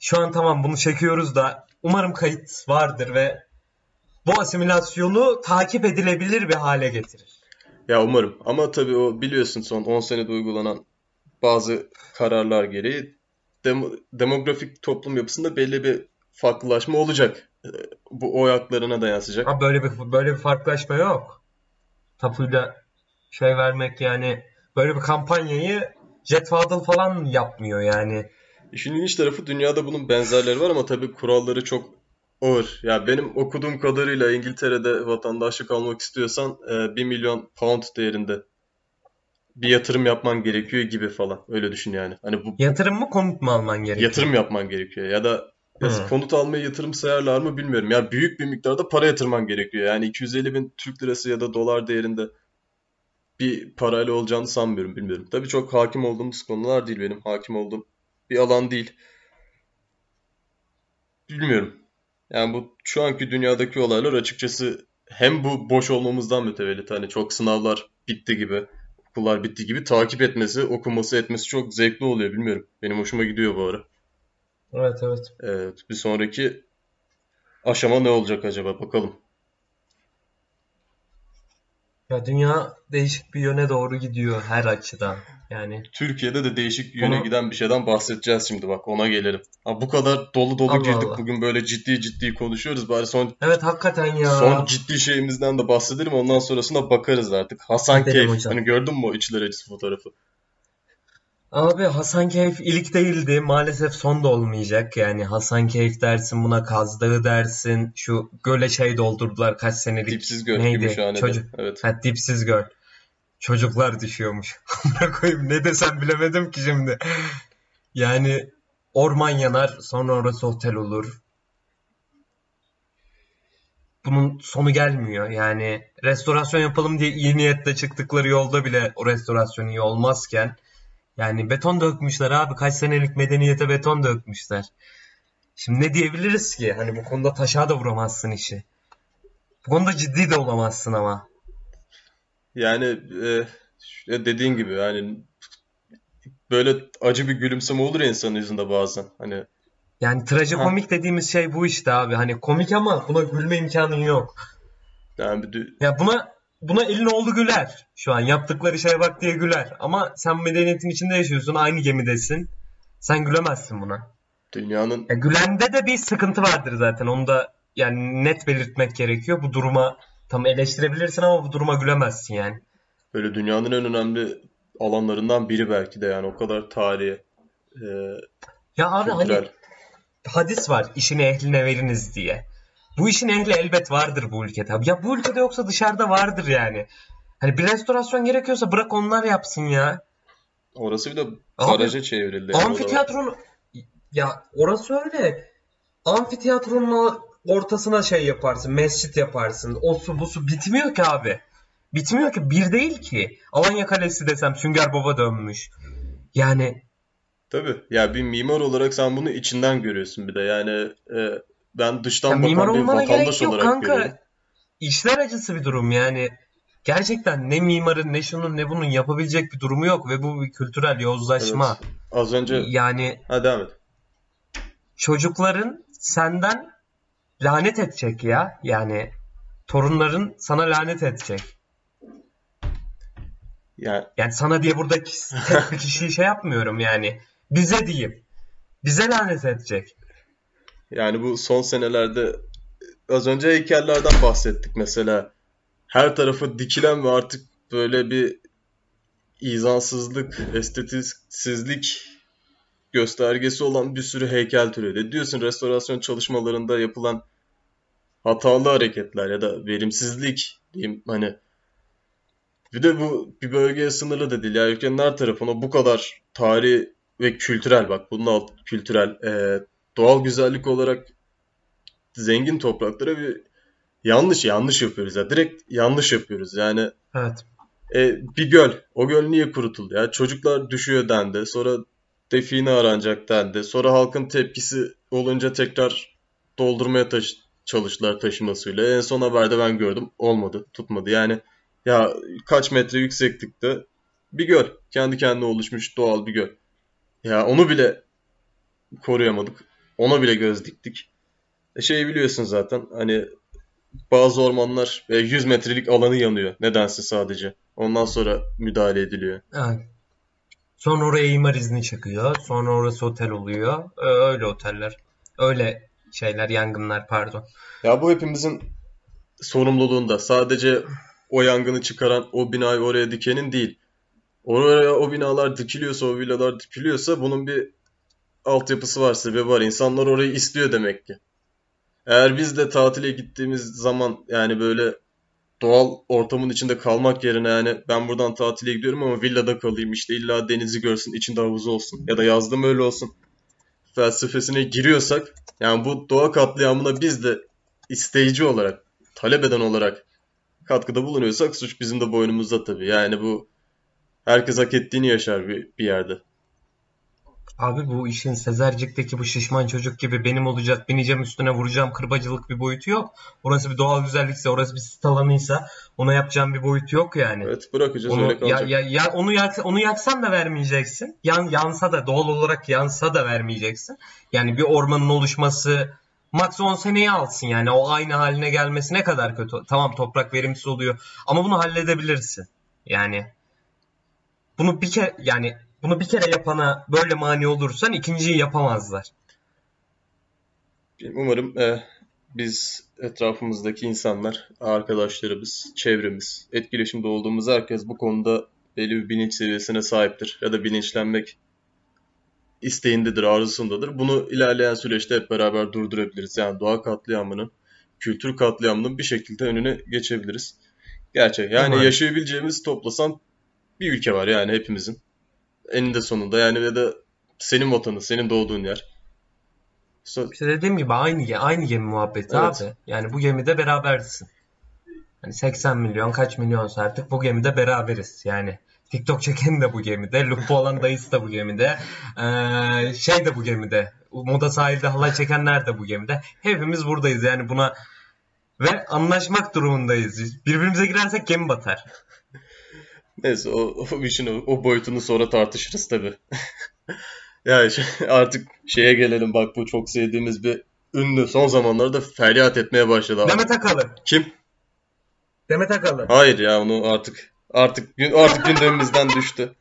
Speaker 1: şu an tamam bunu çekiyoruz da umarım kayıt vardır ve bu asimilasyonu takip edilebilir bir hale getirir.
Speaker 2: Ya umarım ama tabii o biliyorsun son 10 senede uygulanan bazı kararlar gereği dem- demografik toplum yapısında belli bir farklılaşma olacak. Ee, bu oy haklarına da yansıyacak.
Speaker 1: Ama böyle bir böyle bir farklılaşma yok. Tapuyla şey vermek yani böyle bir kampanyayı Jet Fadıl falan yapmıyor yani.
Speaker 2: İşin ilginç tarafı dünyada bunun benzerleri var ama tabii kuralları çok ağır. Ya yani benim okuduğum kadarıyla İngiltere'de vatandaşlık almak istiyorsan 1 e, milyon pound değerinde bir yatırım yapman gerekiyor gibi falan. Öyle düşün yani. Hani bu
Speaker 1: yatırım mı konut mu alman gerekiyor?
Speaker 2: Yatırım yapman gerekiyor ya da ya konut almaya yatırım sayarlar mı bilmiyorum. Ya büyük bir miktarda para yatırman gerekiyor. Yani 250 bin Türk lirası ya da dolar değerinde bir parayla olacağını sanmıyorum bilmiyorum. Tabii çok hakim olduğumuz konular değil benim. Hakim olduğum bir alan değil. Bilmiyorum. Yani bu şu anki dünyadaki olaylar açıkçası hem bu boş olmamızdan mütevellit. Hani çok sınavlar bitti gibi okullar bitti gibi takip etmesi, okuması etmesi çok zevkli oluyor bilmiyorum. Benim hoşuma gidiyor bu ara.
Speaker 1: Evet evet.
Speaker 2: Evet bir sonraki aşama ne olacak acaba bakalım.
Speaker 1: Ya dünya değişik bir yöne doğru gidiyor her açıdan. Yani
Speaker 2: Türkiye'de de değişik yöne Onu... giden bir şeyden bahsedeceğiz şimdi bak ona gelelim. Ha, bu kadar dolu dolu Allah girdik Allah. bugün böyle ciddi ciddi konuşuyoruz. Bari son
Speaker 1: Evet hakikaten ya.
Speaker 2: Son ciddi şeyimizden de bahsedelim ondan sonrasında bakarız artık. Hasan Keyf. Hani gördün mü o içler acısı fotoğrafı?
Speaker 1: Abi Hasan Keyf ilk değildi. Maalesef son da olmayacak. Yani Hasan Keyf dersin buna Kaz Dağı dersin. Şu göle şey doldurdular kaç senelik.
Speaker 2: Dipsiz göl Neydi? Gümüşhane'de. Çocuk... Evet.
Speaker 1: Ha, dipsiz göl. Çocuklar düşüyormuş. koyayım ne desem bilemedim ki şimdi. Yani orman yanar sonra orası otel olur. Bunun sonu gelmiyor. Yani restorasyon yapalım diye iyi niyetle çıktıkları yolda bile o restorasyon iyi olmazken yani beton dökmüşler abi. Kaç senelik medeniyete beton dökmüşler. Şimdi ne diyebiliriz ki? Hani bu konuda taşa da vuramazsın işi. Bu konuda ciddi de olamazsın ama.
Speaker 2: Yani e, dediğin gibi yani böyle acı bir gülümseme olur insanın yüzünde bazen. Hani
Speaker 1: yani trajikomik dediğimiz şey bu işte abi. Hani komik ama buna gülme imkanın yok. Yani bir... Ya buna buna elin oldu güler. Şu an yaptıkları şeye bak diye güler. Ama sen medeniyetin içinde yaşıyorsun. Aynı gemidesin. Sen gülemezsin buna.
Speaker 2: Dünyanın...
Speaker 1: Ya gülende de bir sıkıntı vardır zaten. Onu da yani net belirtmek gerekiyor. Bu duruma tam eleştirebilirsin ama bu duruma gülemezsin yani.
Speaker 2: Böyle dünyanın en önemli alanlarından biri belki de yani o kadar tarihi. E,
Speaker 1: ya abi kültürel. hani hadis var işini ehline veriniz diye. Bu işin ehli elbet vardır bu ülkede. Ya bu ülkede yoksa dışarıda vardır yani. Hani bir restorasyon gerekiyorsa bırak onlar yapsın ya.
Speaker 2: Orası bir de garaja çevrildi.
Speaker 1: Yani amfiteyatronun Ya orası öyle. Amfiteyatronun ortasına şey yaparsın, mescit yaparsın. O su bu su bitmiyor ki abi. Bitmiyor ki. Bir değil ki. Alanya Kalesi desem Sünger Baba dönmüş. Yani
Speaker 2: Tabii. Ya bir mimar olarak sen bunu içinden görüyorsun bir de. Yani e, ben
Speaker 1: ya
Speaker 2: dıştan
Speaker 1: mimar
Speaker 2: bakan bir
Speaker 1: olmana
Speaker 2: vatandaş
Speaker 1: gerek yok
Speaker 2: olarak görüyorum.
Speaker 1: kanka. İşler acısı bir durum yani. Gerçekten ne mimarın ne şunun ne bunun yapabilecek bir durumu yok ve bu bir kültürel
Speaker 2: Evet.
Speaker 1: yozlaşma.
Speaker 2: Az önce
Speaker 1: Yani
Speaker 2: ha devam et.
Speaker 1: çocukların senden lanet edecek ya. Yani torunların sana lanet edecek.
Speaker 2: Yani
Speaker 1: Yani sana diye burada tek bir kişiyi şey yapmıyorum yani. Bize diyeyim. Bize lanet edecek.
Speaker 2: Yani bu son senelerde az önce heykellerden bahsettik mesela. Her tarafı dikilen ve artık böyle bir izansızlık, estetiksizlik göstergesi olan bir sürü heykel türedi. Diyorsun restorasyon çalışmalarında yapılan hatalı hareketler ya da verimsizlik diyeyim hani bir de bu bir bölgeye sınırlı da değil. Yani ülkenin her tarafına bu kadar tarihi ve kültürel bak bunun alt kültürel e, doğal güzellik olarak zengin topraklara bir yanlış yanlış yapıyoruz ya. Direkt yanlış yapıyoruz. Yani
Speaker 1: Evet.
Speaker 2: e, bir göl. O göl niye kurutuldu ya? Çocuklar düşüyor dendi. Sonra define aranacak dendi. Sonra halkın tepkisi olunca tekrar doldurmaya taş çalıştılar taşıma suyuyla. En son haberde ben gördüm. Olmadı. Tutmadı. Yani ya kaç metre yükseklikte bir göl. Kendi kendine oluşmuş doğal bir göl. Ya onu bile koruyamadık. Ona bile göz diktik. E şeyi biliyorsun zaten. Hani bazı ormanlar e, 100 metrelik alanı yanıyor. Nedense sadece. Ondan sonra müdahale ediliyor.
Speaker 1: Evet. Sonra oraya imar izni çıkıyor. Sonra orası otel oluyor. Ee, Öyle oteller. Öyle şeyler, yangınlar pardon.
Speaker 2: Ya bu hepimizin sorumluluğunda. Sadece o yangını çıkaran, o binayı oraya dikenin değil. Oraya o binalar dikiliyorsa, o villalar dikiliyorsa bunun bir altyapısı var, sebebi var. İnsanlar orayı istiyor demek ki. Eğer biz de tatile gittiğimiz zaman yani böyle doğal ortamın içinde kalmak yerine yani ben buradan tatile gidiyorum ama villada kalayım işte illa denizi görsün, içinde havuzu olsun ya da yazdım öyle olsun felsefesine giriyorsak yani bu doğa katliamına biz de isteyici olarak, talep eden olarak katkıda bulunuyorsak suç bizim de boynumuzda tabii. Yani bu herkes hak ettiğini yaşar bir, bir yerde.
Speaker 1: Abi bu işin Sezercik'teki bu şişman çocuk gibi benim olacak, bineceğim üstüne vuracağım kırbacılık bir boyutu yok. Orası bir doğal güzellikse, orası bir sit alanıysa ona yapacağım bir boyutu yok yani.
Speaker 2: Evet bırakacağız
Speaker 1: Onu
Speaker 2: öyle
Speaker 1: ya,
Speaker 2: kalacak.
Speaker 1: ya, ya onu yak, onu yaksan da vermeyeceksin. Yan, yansa da doğal olarak yansa da vermeyeceksin. Yani bir ormanın oluşması max 10 seneyi alsın yani o aynı haline gelmesi ne kadar kötü. Tamam toprak verimsiz oluyor ama bunu halledebilirsin. Yani bunu bir kere yani bunu bir kere yapana böyle mani olursan ikinciyi yapamazlar.
Speaker 2: Umarım e, biz etrafımızdaki insanlar, arkadaşlarımız, çevremiz, etkileşimde olduğumuz herkes bu konuda belli bir bilinç seviyesine sahiptir. Ya da bilinçlenmek isteğindedir, arzusundadır. Bunu ilerleyen süreçte hep beraber durdurabiliriz. Yani doğa katliamının, kültür katliamının bir şekilde önüne geçebiliriz. Gerçek. Yani
Speaker 1: Umarım.
Speaker 2: yaşayabileceğimiz toplasan bir ülke var yani hepimizin. Eninde sonunda yani ya da senin vatanın, senin doğduğun yer. So-
Speaker 1: İşte dediğim gibi aynı ge- aynı gemi muhabbeti
Speaker 2: Evet.
Speaker 1: abi. Yani bu gemide berabersin. Hani 80 milyon kaç milyonsa artık bu gemide beraberiz. Yani TikTok çeken de bu gemide. Lupo olan dayısı da bu gemide. Ee, şey de bu gemide. Moda sahilde halay çekenler de bu gemide. Hepimiz buradayız yani buna ve anlaşmak durumundayız. Birbirimize girersek gemi batar.
Speaker 2: Neyse o, o işin o, o boyutunu sonra tartışırız tabii. Ya şey- artık şeye gelelim bak bu çok sevdiğimiz bir ünlü son zamanlarda feryat etmeye başladı.
Speaker 1: Demet Akalın.
Speaker 2: Kim?
Speaker 1: Demet Akalın.
Speaker 2: Hayır ya onu artık artık artık gündemimizden düştü.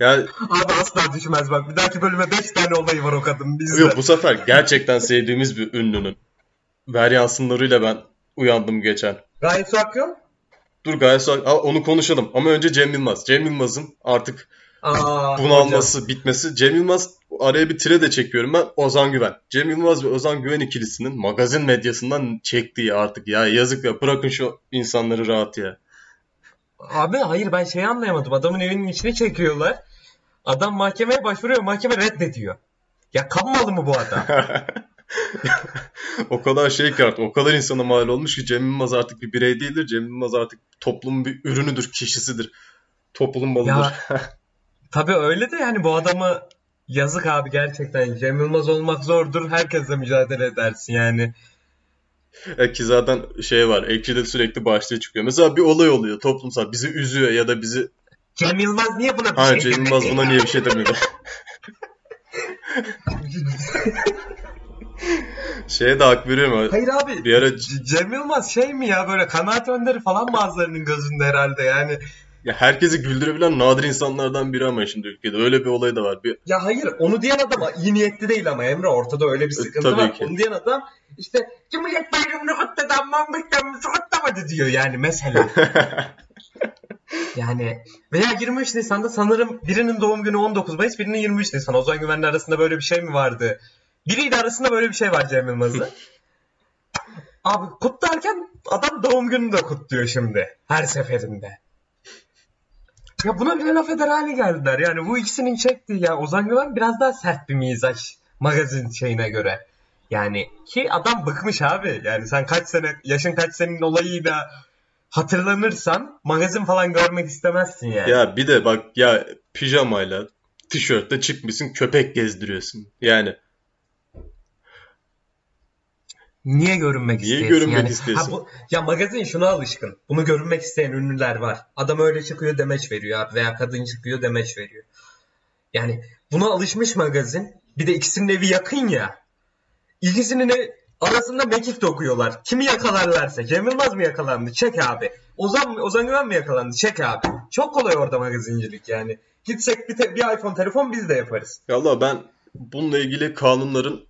Speaker 2: Ya
Speaker 1: Abi asla düşmez bak. Bir dahaki bölüme 5 tane olayı var o kadın bizde.
Speaker 2: yok bu sefer gerçekten sevdiğimiz bir ünlünün varyansınlarıyla ben uyandım geçen.
Speaker 1: Su akıyor.
Speaker 2: Dur Aa, onu konuşalım ama önce Cem Yılmaz. Cem Yılmaz'ın artık
Speaker 1: Aa,
Speaker 2: bunalması, bitmesi. Cem Yılmaz araya bir tire de çekiyorum ben. Ozan Güven. Cem Yılmaz ve Ozan Güven ikilisinin magazin medyasından çektiği artık ya yazık ya bırakın şu insanları rahat ya.
Speaker 1: Abi hayır ben şeyi anlayamadım. Adamın evinin içine çekiyorlar. Adam mahkemeye başvuruyor. Mahkeme reddediyor. Ya kanmalı mı bu adam?
Speaker 2: o kadar şey ki artık, o kadar insana mal olmuş ki Cem Yılmaz artık bir birey değildir. Cem Yılmaz artık toplumun bir ürünüdür, kişisidir. Toplum malıdır.
Speaker 1: Ya tabii öyle de yani bu adamı yazık abi gerçekten. Cem Yılmaz olmak zordur. Herkesle mücadele edersin yani.
Speaker 2: E ki zaten şey var. Ekşi'de sürekli başlığı çıkıyor. Mesela bir olay oluyor toplumsal. Bizi üzüyor ya da bizi...
Speaker 1: Cem Yılmaz niye buna bir
Speaker 2: Ha,
Speaker 1: şey
Speaker 2: Cem? Yılmaz buna niye bir şey demedi? Şeye de hak veriyorum.
Speaker 1: Hayır abi.
Speaker 2: Bir ara
Speaker 1: Cem Yılmaz şey mi ya böyle kanaat önderi falan bazılarının gözünde herhalde yani.
Speaker 2: ya herkesi güldürebilen nadir insanlardan biri ama şimdi ülkede. Öyle bir olay da var. Bir,
Speaker 1: Ya hayır onu diyen adam iyi niyetli değil ama Emre ortada öyle bir sıkıntı
Speaker 2: E, tabii
Speaker 1: var.
Speaker 2: ki.
Speaker 1: Onu diyen adam işte Cumhuriyet Bayramı'nı kutladı ama Mehmet'ten kutlamadı diyor yani mesela. Yani veya 23 Nisan'da sanırım birinin doğum günü 19 Mayıs birinin 23 Nisan. Ozan Güven'le arasında böyle bir şey mi vardı? Biriyle arasında böyle bir şey var Cem Yılmaz'ın. Abi kutlarken adam doğum gününü de kutluyor şimdi. Her seferinde. Ya buna bile laf eder hale geldiler. Yani bu ikisinin çektiği ya Ozan Güven biraz daha sert bir mizaç magazin şeyine göre. Yani ki adam bıkmış abi. Yani sen kaç sene yaşın kaç senin olayıyla hatırlanırsan magazin falan görmek istemezsin yani.
Speaker 2: ya bir de bak ya pijamayla tişörtle çıkmışsın köpek gezdiriyorsun. Yani
Speaker 1: Niye görünmek
Speaker 2: Niye
Speaker 1: istiyorsun
Speaker 2: görünmek
Speaker 1: yani?
Speaker 2: istiyorsun?
Speaker 1: Ha bu, ya magazin şuna alışkın. Bunu görünmek isteyen ünlüler var. Adam öyle çıkıyor demeç veriyor abi veya kadın çıkıyor demeç veriyor. Yani buna alışmış magazin. Bir de ikisinin evi yakın ya. İkisinin ev- arasında mekik dokuyorlar. Kimi yakalarlarsa. Cem Yılmaz mı yakalandı? Çek abi. Ozan, Ozan Güven mi yakalandı? Çek abi. Çok kolay orada magazincilik yani. Gitsek bir, te- bir iPhone telefon biz de yaparız.
Speaker 2: Ya Allah ben bununla ilgili kanunların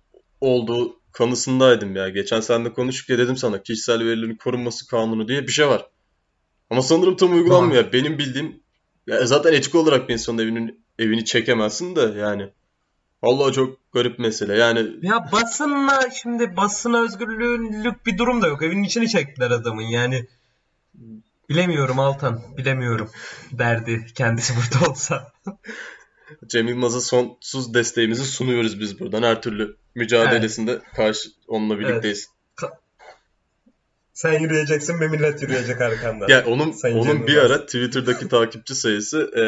Speaker 2: olduğu kanısındaydım ya. Geçen seninle konuşurken dedim sana kişisel verilerin korunması kanunu diye bir şey var. Ama sanırım tam uygulanmıyor. Benim bildiğim ya zaten etik olarak bir insanın evinin evini çekemezsin de yani. Allah çok garip mesele. Yani
Speaker 1: Ya basınla şimdi basın özgürlüğünlük bir durum da yok. Evinin içini çektiler adamın yani. Bilemiyorum Altan. Bilemiyorum. Derdi kendisi burada olsa.
Speaker 2: Cem Yılmaz'a sonsuz desteğimizi sunuyoruz biz buradan. Her türlü mücadelesinde karşı onunla birlikteyiz.
Speaker 1: Sen yürüyeceksin ve millet yürüyecek arkandan.
Speaker 2: Ya onun
Speaker 1: Sayın
Speaker 2: onun
Speaker 1: Cem
Speaker 2: bir
Speaker 1: Yılmaz.
Speaker 2: ara Twitter'daki takipçi sayısı e,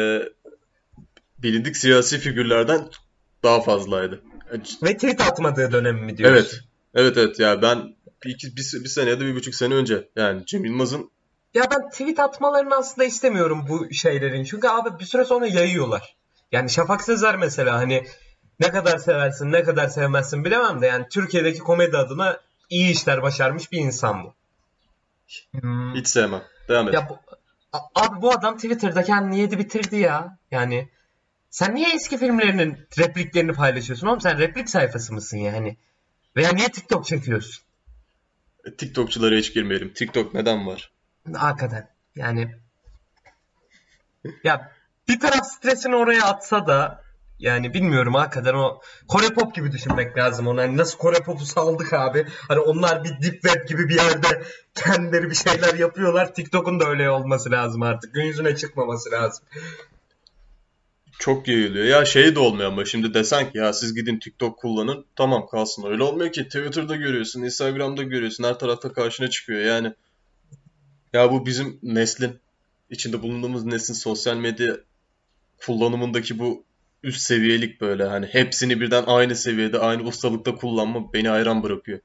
Speaker 2: bilindik siyasi figürlerden daha fazlaydı.
Speaker 1: Ve tweet atmadığı dönem mi diyorsun?
Speaker 2: Evet. Evet evet ya ben bir, iki, bir, bir sene ya da bir buçuk sene önce yani Cem Yılmaz'ın
Speaker 1: Ya ben tweet atmalarını aslında istemiyorum bu şeylerin. Çünkü abi bir süre sonra yayıyorlar. Yani Şafak Sezer mesela hani ne kadar seversin ne kadar sevmezsin bilemem de yani Türkiye'deki komedi adına iyi işler başarmış bir insan bu. Hmm.
Speaker 2: hiç sevmem. Devam et.
Speaker 1: Ya bu, abi bu adam Twitter'da kendini yedi bitirdi ya. Yani sen niye eski filmlerinin repliklerini paylaşıyorsun oğlum? Sen replik sayfası mısın yani? Veya niye TikTok çekiyorsun?
Speaker 2: TikTokçulara hiç girmeyelim. TikTok neden var?
Speaker 1: Hakikaten. Yani ya bir taraf stresini oraya atsa da yani bilmiyorum hakikaten o Kore pop gibi düşünmek lazım onu. Hani nasıl Kore popu saldık abi? Hani onlar bir deep web gibi bir yerde kendileri bir şeyler yapıyorlar. TikTok'un da öyle olması lazım artık. Gün yüzüne çıkmaması lazım.
Speaker 2: Çok yayılıyor. Ya şey de olmuyor ama şimdi desen ki ya siz gidin TikTok kullanın. Tamam kalsın. Öyle olmuyor ki. Twitter'da görüyorsun, Instagram'da görüyorsun. Her tarafta karşına çıkıyor. Yani ya bu bizim neslin içinde bulunduğumuz neslin sosyal medya kullanımındaki bu üst seviyelik böyle hani hepsini birden aynı seviyede, aynı ustalıkta kullanma beni hayran bırakıyor.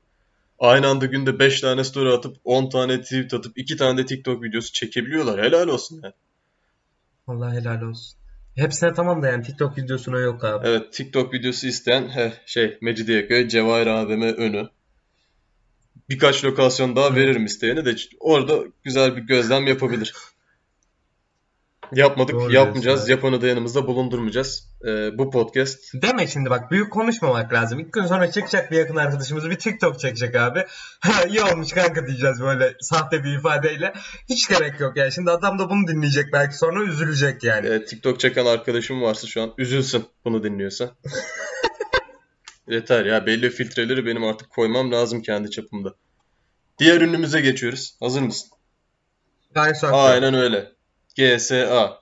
Speaker 2: Aynı anda günde 5 tane story atıp 10 tane tweet atıp 2 tane de TikTok videosu çekebiliyorlar. Helal olsun yani.
Speaker 1: Vallahi helal olsun. Hepsine tamam da yani TikTok videosuna yok abi.
Speaker 2: Evet TikTok videosu isteyen heh, şey Mecidiyeköy, Cevahir AVM önü. Birkaç lokasyon daha veririm isteyene de orada güzel bir gözlem yapabilir. Yapmadık,
Speaker 1: Doğru
Speaker 2: yapmayacağız.
Speaker 1: diyorsun.
Speaker 2: Yapanı da yanımızda bulundurmayacağız. Ee, bu podcast
Speaker 1: Deme şimdi bak büyük konuşmamak lazım. İlk gün sonra çıkacak bir yakın arkadaşımız bir TikTok çekecek abi. Ha iyi olmuş kanka diyeceğiz böyle sahte bir ifadeyle. Hiç gerek yok yani. Şimdi adam da bunu dinleyecek belki sonra üzülecek yani.
Speaker 2: e, TikTok çeken arkadaşım varsa şu an üzülsün bunu dinliyorsa. Yeter ya belli filtreleri benim artık koymam lazım kendi çapımda. Diğer ünlümüze geçiyoruz. Hazır mısın?
Speaker 1: Gayet.
Speaker 2: Aynen öyle. GSA.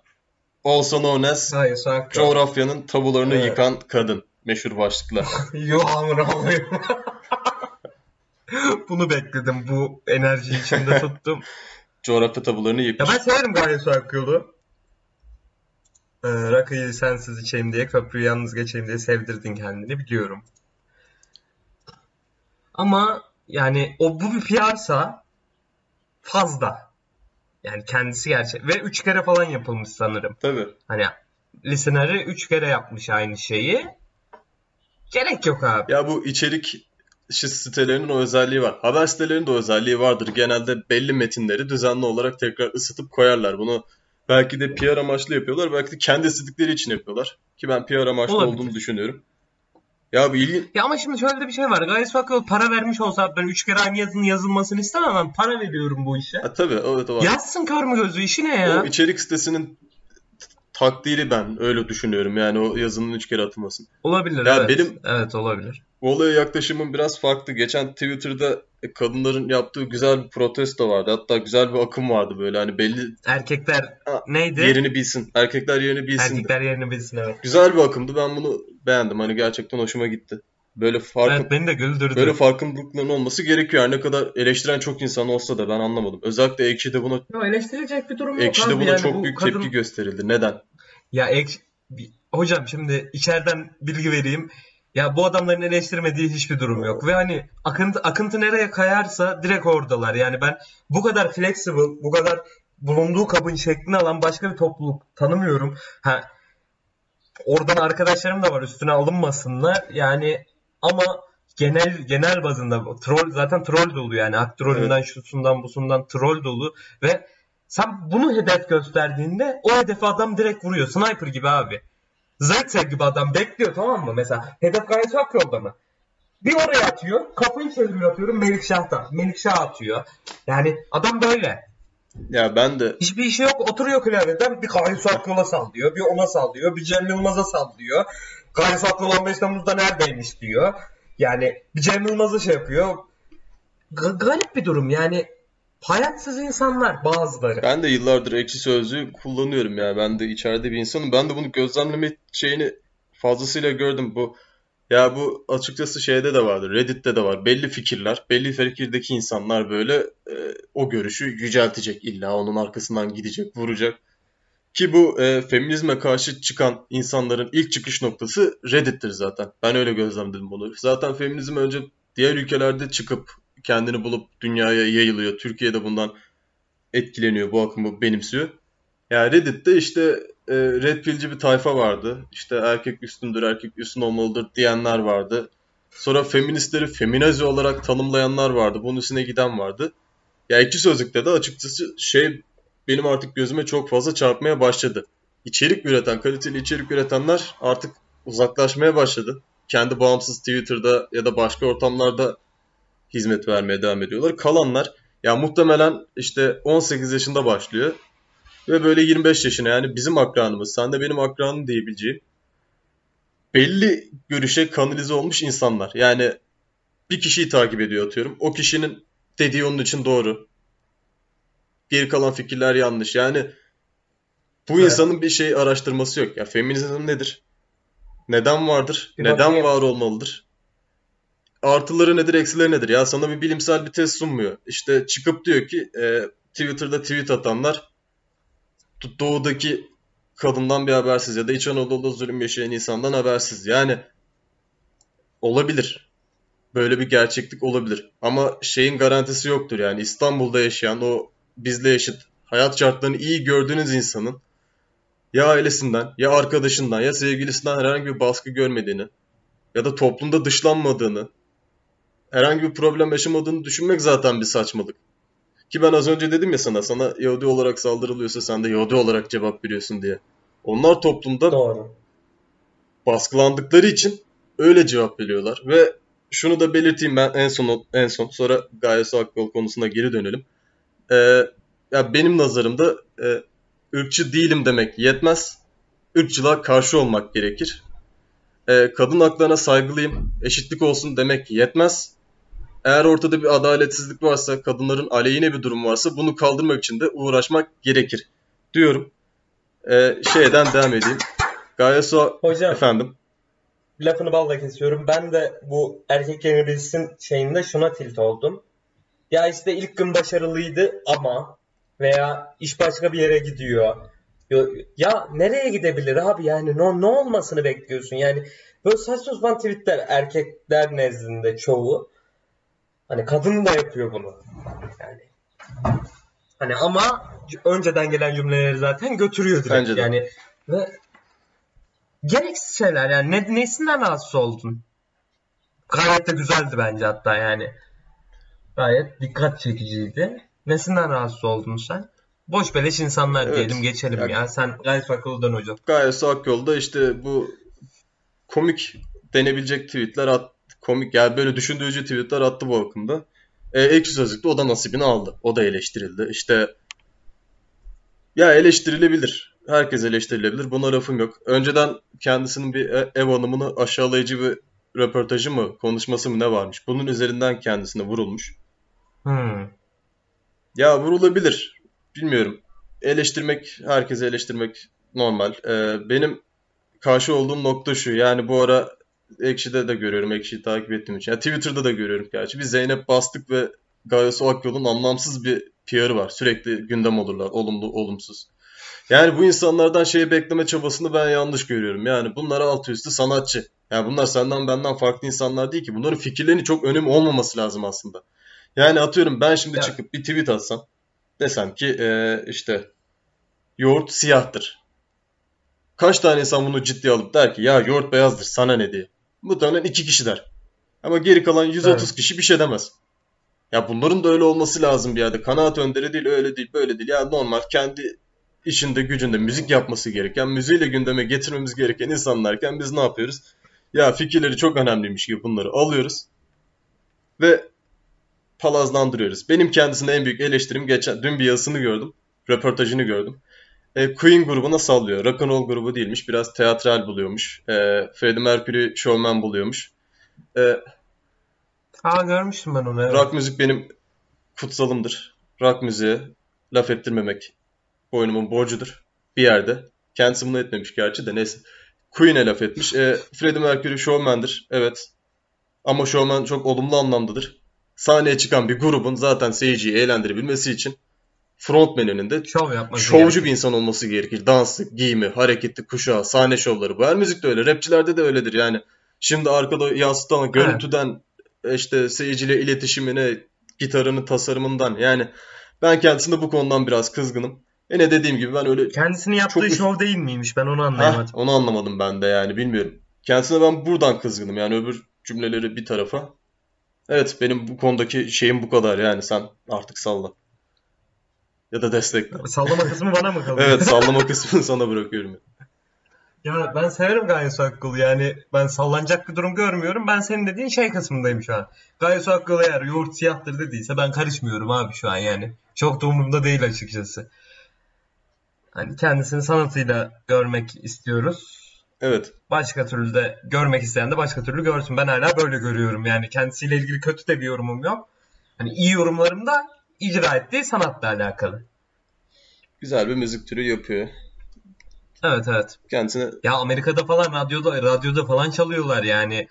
Speaker 2: Also known as
Speaker 1: Hayır
Speaker 2: coğrafyanın tabularını
Speaker 1: Evet.
Speaker 2: yıkan kadın. meşhur başlıklar.
Speaker 1: Yağmur alıyorum. Bunu bekledim. Bu enerji içinde tuttum.
Speaker 2: Coğrafya tabularını
Speaker 1: Ya
Speaker 2: yıkmış.
Speaker 1: ben severim Gaye Su Akyol'u. Ee, rakıyı sensiz içeyim diye, köprüyü yalnız geçeyim diye sevdirdin kendini biliyorum. Ama yani o bu bir PR'sa fazla. Yani kendisi gerçek. Ve üç kere falan yapılmış sanırım.
Speaker 2: Tabii.
Speaker 1: Hani Listener'i üç kere yapmış aynı şeyi. Gerek yok abi.
Speaker 2: Ya bu içerik sitelerinin o özelliği var. Haber sitelerinin de o özelliği vardır. Genelde belli metinleri düzenli olarak tekrar ısıtıp koyarlar. Bunu belki de PR amaçlı yapıyorlar. Belki de kendi istedikleri için yapıyorlar. Ki ben PR amaçlı
Speaker 1: Olabilir.
Speaker 2: olduğunu düşünüyorum. Ya bu ilgi...
Speaker 1: Ya ama şimdi şöyle de bir şey var. Gayet Fakyol para vermiş olsa ben üç kere aynı yazının yazılmasını istemem. Ben para veriyorum bu işe.
Speaker 2: Ha, tabii evet o var.
Speaker 1: Yazsın kör mü gözü işi ne ya?
Speaker 2: O içerik sitesinin takdiri ben öyle düşünüyorum. Yani o yazının üç kere atılmasın.
Speaker 1: Olabilir
Speaker 2: Ya
Speaker 1: evet.
Speaker 2: benim-
Speaker 1: Evet olabilir.
Speaker 2: Olaya yaklaşımım biraz farklı. Geçen Twitter'da kadınların yaptığı güzel bir protesto vardı. Hatta güzel bir akım vardı böyle hani belli
Speaker 1: Erkekler
Speaker 2: Ha,
Speaker 1: neydi?
Speaker 2: yerini bilsin. Erkekler yerini bilsin.
Speaker 1: Erkekler yerini bilsin evet.
Speaker 2: Güzel bir akımdı. Ben bunu beğendim. Hani gerçekten hoşuma gitti. Böyle farkın
Speaker 1: Evet beni de güldürdü.
Speaker 2: böyle farkındalıkların olması gerekiyor. Her ne kadar eleştiren çok insan olsa da ben anlamadım. Özellikle Ekşi'de buna
Speaker 1: Yo, eleştirilecek bir durum yok
Speaker 2: Ekşi'de
Speaker 1: abi.
Speaker 2: buna
Speaker 1: Yani
Speaker 2: çok
Speaker 1: bu
Speaker 2: büyük
Speaker 1: kadın-
Speaker 2: tepki gösterildi. Neden?
Speaker 1: Ya ek... Hocam şimdi içeriden bilgi vereyim. Ya bu adamların eleştirmediği hiçbir durum yok. Ve hani akıntı, akıntı nereye kayarsa direkt oradalar. Yani ben bu kadar flexible, bu kadar bulunduğu kabın şeklini alan başka bir topluluk tanımıyorum. Ha, oradan arkadaşlarım da var üstüne alınmasınlar. Yani ama genel genel bazında troll zaten troll dolu yani. Hak trollünden, şusundan, busundan troll dolu ve sen bunu hedef gösterdiğinde o hedefi adam direkt vuruyor. Sniper gibi abi. Zaitsev gibi adam bekliyor tamam mı? Mesela hedef gayet hak yolda mı? Bir oraya atıyor. Kapıyı çeviriyor atıyorum Melikşah'ta. Melikşah atıyor. Yani adam böyle.
Speaker 2: Ya ben de
Speaker 1: Hiçbir işi yok. Oturuyor klavyeden bir Gayet Akyola sallıyor. Bir ona sallıyor. Bir Cem Yılmaz'a sallıyor. Gayet Akyola 15 Temmuz'da neredeymiş diyor. Yani bir Cem Yılmaz'a şey yapıyor. Ga- garip bir durum yani. Hayatsız insanlar bazıları.
Speaker 2: ben de yıllardır ekşi sözlüğü kullanıyorum ya. Ben de içeride bir insanım. Ben de bunu gözlemleme şeyini fazlasıyla gördüm. Bu ya bu açıkçası şeyde de vardır. Reddit'te de var. Belli fikirler, belli fikirdeki insanlar böyle e, o görüşü yüceltecek illa onun arkasından gidecek, vuracak. Ki bu e, feminizme karşı çıkan insanların ilk çıkış noktası Reddit'tir zaten. Ben öyle gözlemledim bunu. Zaten feminizm önce diğer ülkelerde çıkıp kendini bulup dünyaya yayılıyor. Türkiye'de bundan etkileniyor, bu akımı benimsiyor. Yani Reddit'te işte e, red pill'ci bir tayfa vardı. İşte erkek üstündür, erkek üstün olmalıdır diyenler vardı. Sonra feministleri feminazi olarak tanımlayanlar vardı. Bunun üstüne giden vardı. Ya iki sözlükte de açıkçası şey benim artık gözüme çok fazla çarpmaya başladı. İçerik üreten, kaliteli içerik üretenler artık uzaklaşmaya başladı. Kendi bağımsız Twitter'da ya da başka ortamlarda hizmet vermeye devam ediyorlar. Kalanlar ya muhtemelen işte 18 yaşında başlıyor ve böyle 25 yaşına yani bizim akranımız, sen de benim akranım diyebileceğim belli görüşe kanalize olmuş insanlar. Yani bir kişiyi takip ediyor atıyorum. O kişinin dediği onun için doğru. Geri kalan fikirler yanlış. Yani bu
Speaker 1: Evet.
Speaker 2: insanın bir şey araştırması yok. Ya feminizm nedir? Neden vardır?
Speaker 1: Bir
Speaker 2: Neden
Speaker 1: bakayım.
Speaker 2: var olmalıdır? Artıları nedir, eksileri nedir? Ya sana bir bilimsel bir test sunmuyor. İşte çıkıp diyor ki e, Twitter'da tweet atanlar doğudaki kadından bir habersiz ya da İç Anadolu'da zulüm yaşayan insandan habersiz. Yani olabilir. Böyle bir gerçeklik olabilir. Ama şeyin garantisi yoktur yani İstanbul'da yaşayan o bizle eşit hayat şartlarını iyi gördüğünüz insanın ya ailesinden ya arkadaşından ya sevgilisinden herhangi bir baskı görmediğini ya da toplumda dışlanmadığını herhangi bir problem yaşamadığını düşünmek zaten bir saçmalık. Ki ben az önce dedim ya sana, sana Yahudi olarak saldırılıyorsa sen de Yahudi olarak cevap veriyorsun diye. Onlar toplumda
Speaker 1: Doğru.
Speaker 2: baskılandıkları için öyle cevap veriyorlar. Ve şunu da belirteyim ben en son en son sonra Gaye Su Akyol konusuna geri dönelim. Ee, ya benim nazarımda e, ırkçı değilim demek yetmez. Irkçılığa karşı olmak gerekir. Ee, kadın haklarına saygılıyım, eşitlik olsun demek yetmez. Eğer ortada bir adaletsizlik varsa, kadınların aleyhine bir durum varsa bunu kaldırmak için de uğraşmak gerekir diyorum. Ee, şeyden devam edeyim. Gaye Su
Speaker 1: Hocam
Speaker 2: efendim.
Speaker 1: lafını balla kesiyorum. Ben de bu erkek yeni bilsin şeyinde şuna tilt oldum. Ya işte ilk gün başarılıydı ama veya iş başka bir yere gidiyor. Ya nereye gidebilir abi yani ne, ne olmasını bekliyorsun yani böyle saçma sapan tweetler erkekler nezdinde çoğu hani kadın da yapıyor bunu yani hani ama önceden gelen cümleleri zaten götürüyor direkt
Speaker 2: Bence de.
Speaker 1: yani ve gereksiz şeyler yani ne, nesinden rahatsız oldun gayet de güzeldi bence hatta yani gayet dikkat çekiciydi nesinden rahatsız oldun sen Boş beleş insanlar
Speaker 2: Evet.
Speaker 1: diyelim geçelim
Speaker 2: Ya-
Speaker 1: ya. Sen gayet akıllıdan hocam.
Speaker 2: Gayet Akyol'da işte bu komik denebilecek tweetler at, komik yani böyle düşündürücü tweetler attı bu akımda. E, ekşi Sözlük'te o da nasibini aldı. O da eleştirildi. İşte ya eleştirilebilir. Herkes eleştirilebilir. Buna lafım yok. Önceden kendisinin bir e- ev hanımını aşağılayıcı bir röportajı mı, konuşması mı ne varmış. Bunun üzerinden kendisine vurulmuş.
Speaker 1: Hmm.
Speaker 2: Ya vurulabilir. Bilmiyorum. Eleştirmek, herkese eleştirmek normal. Ee, benim karşı olduğum nokta şu. Yani bu ara Ekşi'de de görüyorum. Ekşi'yi takip ettiğim için. Ya Twitter'da da görüyorum gerçi. Bir Zeynep Bastık ve Gaye Su Akyol'un anlamsız bir PR'ı var. Sürekli gündem olurlar. Olumlu, olumsuz. Yani bu insanlardan şeyi bekleme çabasını ben yanlış görüyorum. Yani bunlar altı üstü sanatçı. Yani bunlar senden benden farklı insanlar değil ki. Bunların fikirlerinin çok önemi olmaması lazım aslında. Yani atıyorum ben şimdi çıkıp bir tweet atsam. Desem ki eee, işte yoğurt siyahtır. Kaç tane insan bunu ciddiye alıp der ki ya yoğurt beyazdır sana ne diye. Muhtemelen iki kişi der. Ama geri kalan 130
Speaker 1: Evet.
Speaker 2: kişi bir şey demez. Ya bunların da öyle olması lazım bir yerde. Kanaat önderi değil, öyle değil, böyle değil. Ya normal kendi işinde, gücünde müzik yapması gereken, müziğiyle gündeme getirmemiz gereken insanlarken biz ne yapıyoruz? Ya fikirleri çok önemliymiş gibi bunları alıyoruz ve palazlandırıyoruz. Benim kendisine en büyük eleştirim geçen dün bir yazısını gördüm. Röportajını gördüm. E, Queen grubuna sallıyor. Rock and roll grubu değilmiş. Biraz teatral buluyormuş. E, Freddie Mercury showman buluyormuş. E,
Speaker 1: Aa görmüştüm ben onu. Evet.
Speaker 2: rock müzik benim kutsalımdır. Rock müziğe laf ettirmemek boynumun borcudur. Bir yerde. Kendisi bunu etmemiş gerçi de neyse. Queen'e laf etmiş. E, Freddie Mercury showman'dır. Evet. Ama showman çok olumlu anlamdadır. Sahneye çıkan bir grubun zaten seyirciyi eğlendirebilmesi için frontmeninin de
Speaker 1: Şov yapması
Speaker 2: şovcu
Speaker 1: gerekiyor.
Speaker 2: bir insan olması gerekir. Dansı, giyimi, hareketli, kuşağı, sahne şovları. Bu her müzikte öyle. Rapçilerde de öyledir yani. Şimdi arkada yansıtan görüntüden işte seyirciyle iletişimine, gitarının tasarımından yani ben kendisine bu konudan biraz kızgınım. Yine dediğim gibi ben öyle
Speaker 1: Kendisini yaptığı
Speaker 2: Çok-
Speaker 1: şov değil miymiş? Ben onu
Speaker 2: Heh,
Speaker 1: anlayamadım.
Speaker 2: onu anlamadım ben de yani bilmiyorum. Kendisine ben buradan kızgınım yani öbür cümleleri bir tarafa. Evet benim bu konudaki şeyim bu kadar yani sen artık salla. Ya da destekle.
Speaker 1: Sallama kısmı bana mı kalıyor?
Speaker 2: Evet sallama kısmını sana bırakıyorum.
Speaker 1: Ya ben severim Gaye Su Akgül'ü yani ben sallanacak bir durum görmüyorum. Ben senin dediğin şey kısmındayım şu an. Gaye Su Akgül eğer yoğurt siyahtır dediyse ben karışmıyorum abi şu an yani. Çok da umurumda değil açıkçası. Hani kendisini sanatıyla görmek istiyoruz.
Speaker 2: Evet.
Speaker 1: Başka türlü de görmek isteyen de başka türlü görsün. Ben hala böyle görüyorum yani kendisiyle ilgili kötü de bir yorumum yok. Hani iyi yorumlarım da icra ettiği sanatla alakalı.
Speaker 2: Güzel bir müzik türü yapıyor.
Speaker 1: Evet evet.
Speaker 2: Kendisine
Speaker 1: Ya Amerika'da falan radyoda radyoda falan çalıyorlar yani.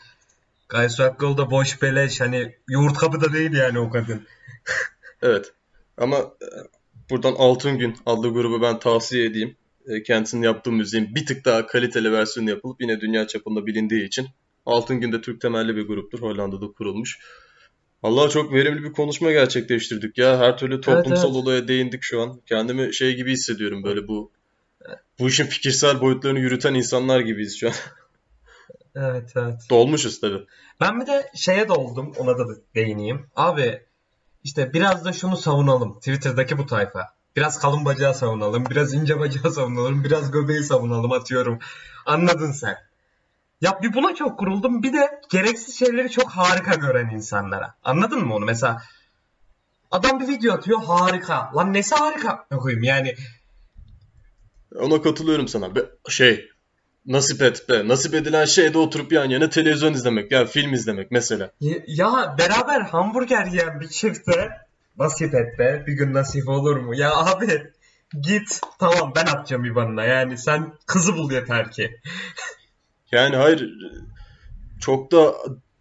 Speaker 1: Gaysu Akgül'da boş beleş hani yoğurt kapıda değil yani o kadın.
Speaker 2: evet. Ama e, buradan Altın Gün adlı grubu ben tavsiye edeyim. E, Kendisinin yaptığı müziğin bir tık daha kaliteli versiyonu yapılıp yine dünya çapında bilindiği için. Altın Gün de Türk temelli bir gruptur. Hollanda'da kurulmuş. Allah çok verimli bir konuşma gerçekleştirdik ya. Her türlü toplumsal
Speaker 1: evet.
Speaker 2: olaya değindik şu an. Kendimi şey gibi hissediyorum böyle bu bu işin fikirsel boyutlarını yürüten insanlar gibiyiz şu an.
Speaker 1: Evet evet.
Speaker 2: Dolmuşuz tabii.
Speaker 1: Ben bir de şeye doldum ona da değineyim. Abi işte biraz da şunu savunalım Twitter'daki bu tayfa. Biraz kalın bacağı savunalım, biraz ince bacağı savunalım, biraz göbeği savunalım atıyorum. Anladın sen. Ya bir buna çok kuruldum. Bir de gereksiz şeyleri çok harika gören insanlara. Anladın mı onu? Mesela adam bir video atıyor harika. Lan nesi harika? Koyayım yani.
Speaker 2: Ona katılıyorum sana. Be- şey nasip et be. Nasip edilen şey de oturup yan yana televizyon izlemek. Ya film izlemek mesela.
Speaker 1: Ya, ya beraber hamburger yiyen bir çifte nasip et be. Bir gün nasip olur mu? Ya abi git tamam ben atacağım IBAN'ına. Yani sen kızı bul yeter ki.
Speaker 2: Yani hayır çok da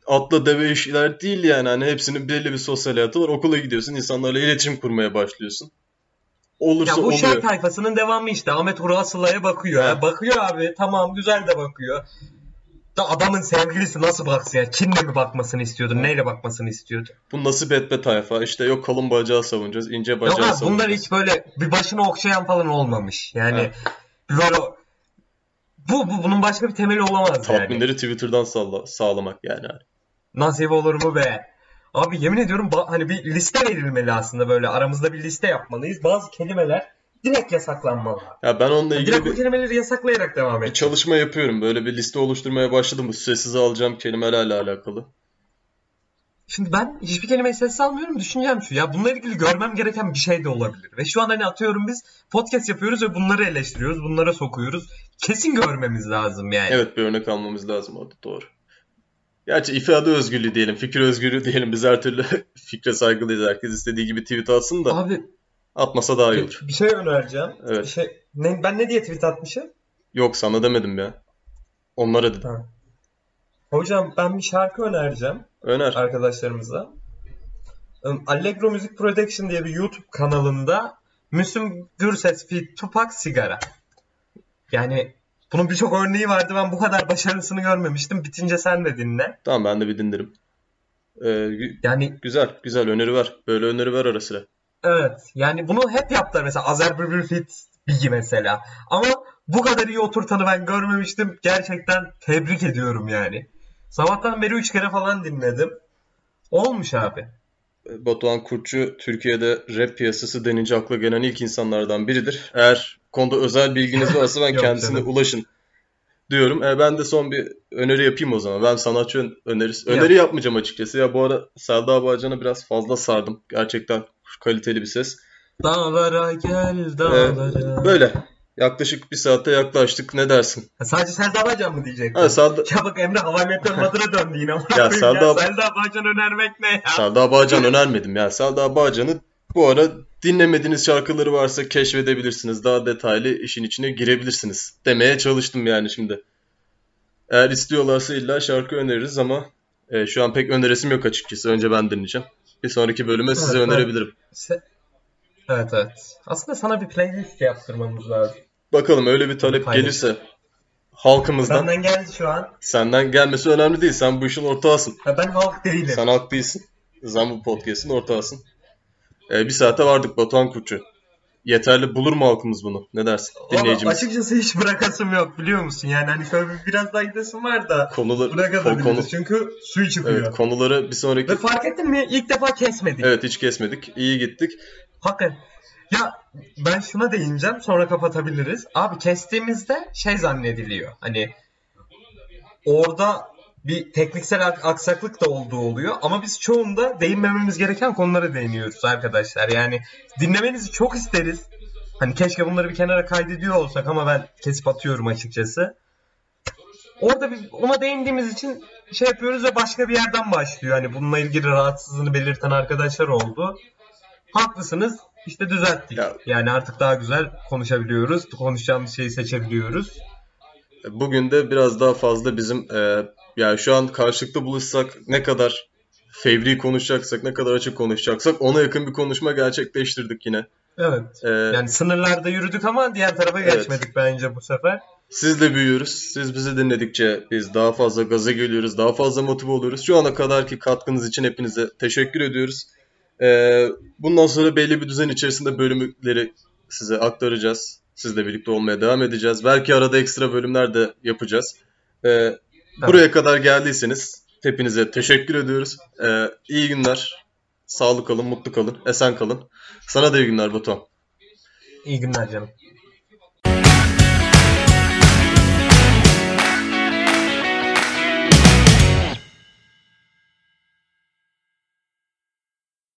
Speaker 2: atla deve işler değil yani. Hani hepsinin belli bir sosyal hayatı var. Okula gidiyorsun, insanlarla iletişim kurmaya başlıyorsun. Olursa
Speaker 1: Ya bu
Speaker 2: oluyor.
Speaker 1: şark tayfasının devamı işte. Ahmet Ural Sıla'ya bakıyor.
Speaker 2: Ha.
Speaker 1: ya. Bakıyor abi. Tamam güzel de bakıyor. Da adamın sevgilisi nasıl baksın ya? Çin'le mi bakmasını istiyordu? Neyle bakmasını istiyordu?
Speaker 2: Bu nasip etme tayfa. İşte yok kalın bacağı savunacağız, ince
Speaker 1: Yok
Speaker 2: bacağı
Speaker 1: bunlar
Speaker 2: savunacağız.
Speaker 1: hiç böyle bir başını okşayan falan olmamış. Yani bir böyle bu, bu bunun başka bir temeli olamaz yani.
Speaker 2: Tatminleri Twitter'dan sağla- sağlamak yani.
Speaker 1: Nasip olur mu be? Abi yemin ediyorum hani bir liste verilmeli aslında böyle aramızda bir liste yapmalıyız. Bazı kelimeler direkt yasaklanmalı.
Speaker 2: Ya ben onunla ilgili
Speaker 1: Direkt
Speaker 2: bir,
Speaker 1: kelimeleri yasaklayarak devam
Speaker 2: bir
Speaker 1: et.
Speaker 2: çalışma yapıyorum. Böyle bir liste oluşturmaya başladım. Bu sessize alacağım kelimelerle alakalı.
Speaker 1: Şimdi ben hiçbir kelimeyi sessiz almıyorum. Düşüncem şu ya bununla ilgili görmem gereken bir şey de olabilir. Ve şu an hani atıyorum biz podcast yapıyoruz ve bunları eleştiriyoruz. Bunlara sokuyoruz. Kesin görmemiz lazım yani.
Speaker 2: Evet bir örnek almamız lazım orada doğru. Gerçi ifade özgürlüğü diyelim, fikir özgürlüğü diyelim. Biz her türlü fikre saygılıyız. Herkes istediği gibi tweet atsın da
Speaker 1: Abi
Speaker 2: atmasa daha iyi olur.
Speaker 1: bir şey önereceğim.
Speaker 2: Evet.
Speaker 1: Bir şey ne, ben ne diye tweet atmışım?
Speaker 2: Yok sana demedim ya. Onlara dedim.
Speaker 1: Ha. Hocam ben bir şarkı önereceğim.
Speaker 2: Öner.
Speaker 1: arkadaşlarımıza. Allegro Music Production diye bir YouTube kanalında Müslüm Gürses feat Tupac Sigara. Yani bunun birçok örneği vardı. Ben bu kadar başarısını görmemiştim. Bitince sen de dinle.
Speaker 2: Tamam ben de bir dinlerim. Ee, gü-
Speaker 1: Yani
Speaker 2: güzel güzel öneri ver. Böyle öneri ver ara sıra.
Speaker 1: evet. Yani bunu hep yaptılar. Mesela Azer feat Biggie mesela. Ama bu kadar iyi oturtanı ben görmemiştim. Gerçekten tebrik ediyorum yani. Sabahtan beri 3 kere falan dinledim. Olmuş abi.
Speaker 2: Batuhan Kurtçu Türkiye'de rap piyasası denince akla gelen ilk insanlardan biridir. Eğer konuda özel bilginiz varsa ben kendisine
Speaker 1: canım.
Speaker 2: ulaşın diyorum. E, ben de son bir öneri yapayım o zaman. Ben sanatçı ön- önerisi öneri yapmayacağım açıkçası. Ya bu ara Selda Bağcan'a biraz fazla sardım. Gerçekten kaliteli bir ses.
Speaker 1: Dağlara gel
Speaker 2: E,
Speaker 1: dağlara.
Speaker 2: böyle. Yaklaşık bir saate yaklaştık. Ne dersin?
Speaker 1: Ha, Sadece Selda Bağcan mı diyecektin?
Speaker 2: Ha, Selda,
Speaker 1: Ya bak Emre Hava Meteor Mother'a döndü yine.
Speaker 2: Ya Selda-
Speaker 1: Selda Bağcan önermek ne ya?
Speaker 2: Selda Bağcan önermedim ya. Selda Bağcan'ı bu ara dinlemediğiniz şarkıları varsa keşfedebilirsiniz. Daha detaylı işin içine girebilirsiniz. Demeye çalıştım yani şimdi. Eğer istiyorlarsa illa şarkı öneririz ama e, şu an pek öneresim yok açıkçası. Önce ben dinleyeceğim. Bir sonraki bölüme size
Speaker 1: Evet,
Speaker 2: önerebilirim.
Speaker 1: Se- Evet evet. Aslında sana bir playlist yaptırmamız lazım.
Speaker 2: Bakalım öyle bir talep
Speaker 1: Paylaş.
Speaker 2: gelirse halkımızdan
Speaker 1: Senden geldi şu an.
Speaker 2: senden gelmesi önemli değil. Sen bu işin ortağısın.
Speaker 1: Ha, ben halk değilim.
Speaker 2: Sen halk değilsin. Sen bu podcast'in ortağısın. E, bir saate vardık Batuhan Kurtçu. Yeterli bulur mu halkımız bunu? Ne dersin?
Speaker 1: Ama
Speaker 2: Dinleyicimiz.
Speaker 1: açıkçası hiç bırakasım yok biliyor musun? Yani hani şöyle bir, biraz daha gidesim var da
Speaker 2: Konuları,
Speaker 1: bırakabiliriz.
Speaker 2: konu,
Speaker 1: Çünkü suyu çıkıyor.
Speaker 2: evet, konuları bir sonraki...
Speaker 1: Ve fark ettin mi? İlk defa kesmedik.
Speaker 2: Evet hiç kesmedik. İyi gittik.
Speaker 1: Hakikaten. Ya ben şuna değineceğim sonra kapatabiliriz. Abi kestiğimizde şey zannediliyor. Hani orada bir tekniksel ak- aksaklık da olduğu oluyor. Ama biz çoğunda değinmememiz gereken konulara değiniyoruz arkadaşlar. Yani dinlemenizi çok isteriz. Hani keşke bunları bir kenara kaydediyor olsak ama ben kesip atıyorum açıkçası. Orada bir ona değindiğimiz için şey yapıyoruz ve başka bir yerden başlıyor. Hani bununla ilgili rahatsızlığını belirten arkadaşlar oldu. Haklısınız. İşte düzelttik.
Speaker 2: Ya-
Speaker 1: Yani artık daha güzel konuşabiliyoruz. Konuşacağımız şeyi seçebiliyoruz.
Speaker 2: Bugün de biraz daha fazla bizim e, yani şu an karşılıklı buluşsak ne kadar fevri konuşacaksak, ne kadar açık konuşacaksak ona yakın bir konuşma gerçekleştirdik yine.
Speaker 1: Evet.
Speaker 2: E,
Speaker 1: Yani sınırlarda yürüdük ama diğer tarafa
Speaker 2: Evet.
Speaker 1: geçmedik bence bu sefer.
Speaker 2: Sizle büyüyoruz. Siz bizi dinledikçe biz daha fazla gaza geliyoruz, daha fazla motive oluyoruz. Şu ana kadarki katkınız için hepinize teşekkür ediyoruz. Ee, bundan sonra belli bir düzen içerisinde bölümleri size aktaracağız. Sizle birlikte olmaya devam edeceğiz. Belki arada ekstra bölümler de yapacağız. Ee, Buraya kadar geldiyseniz hepinize teşekkür ediyoruz. Ee, iyi günler. Sağlık kalın, mutlu kalın, esen kalın. Sana da iyi günler Batuhan.
Speaker 1: İyi günler canım.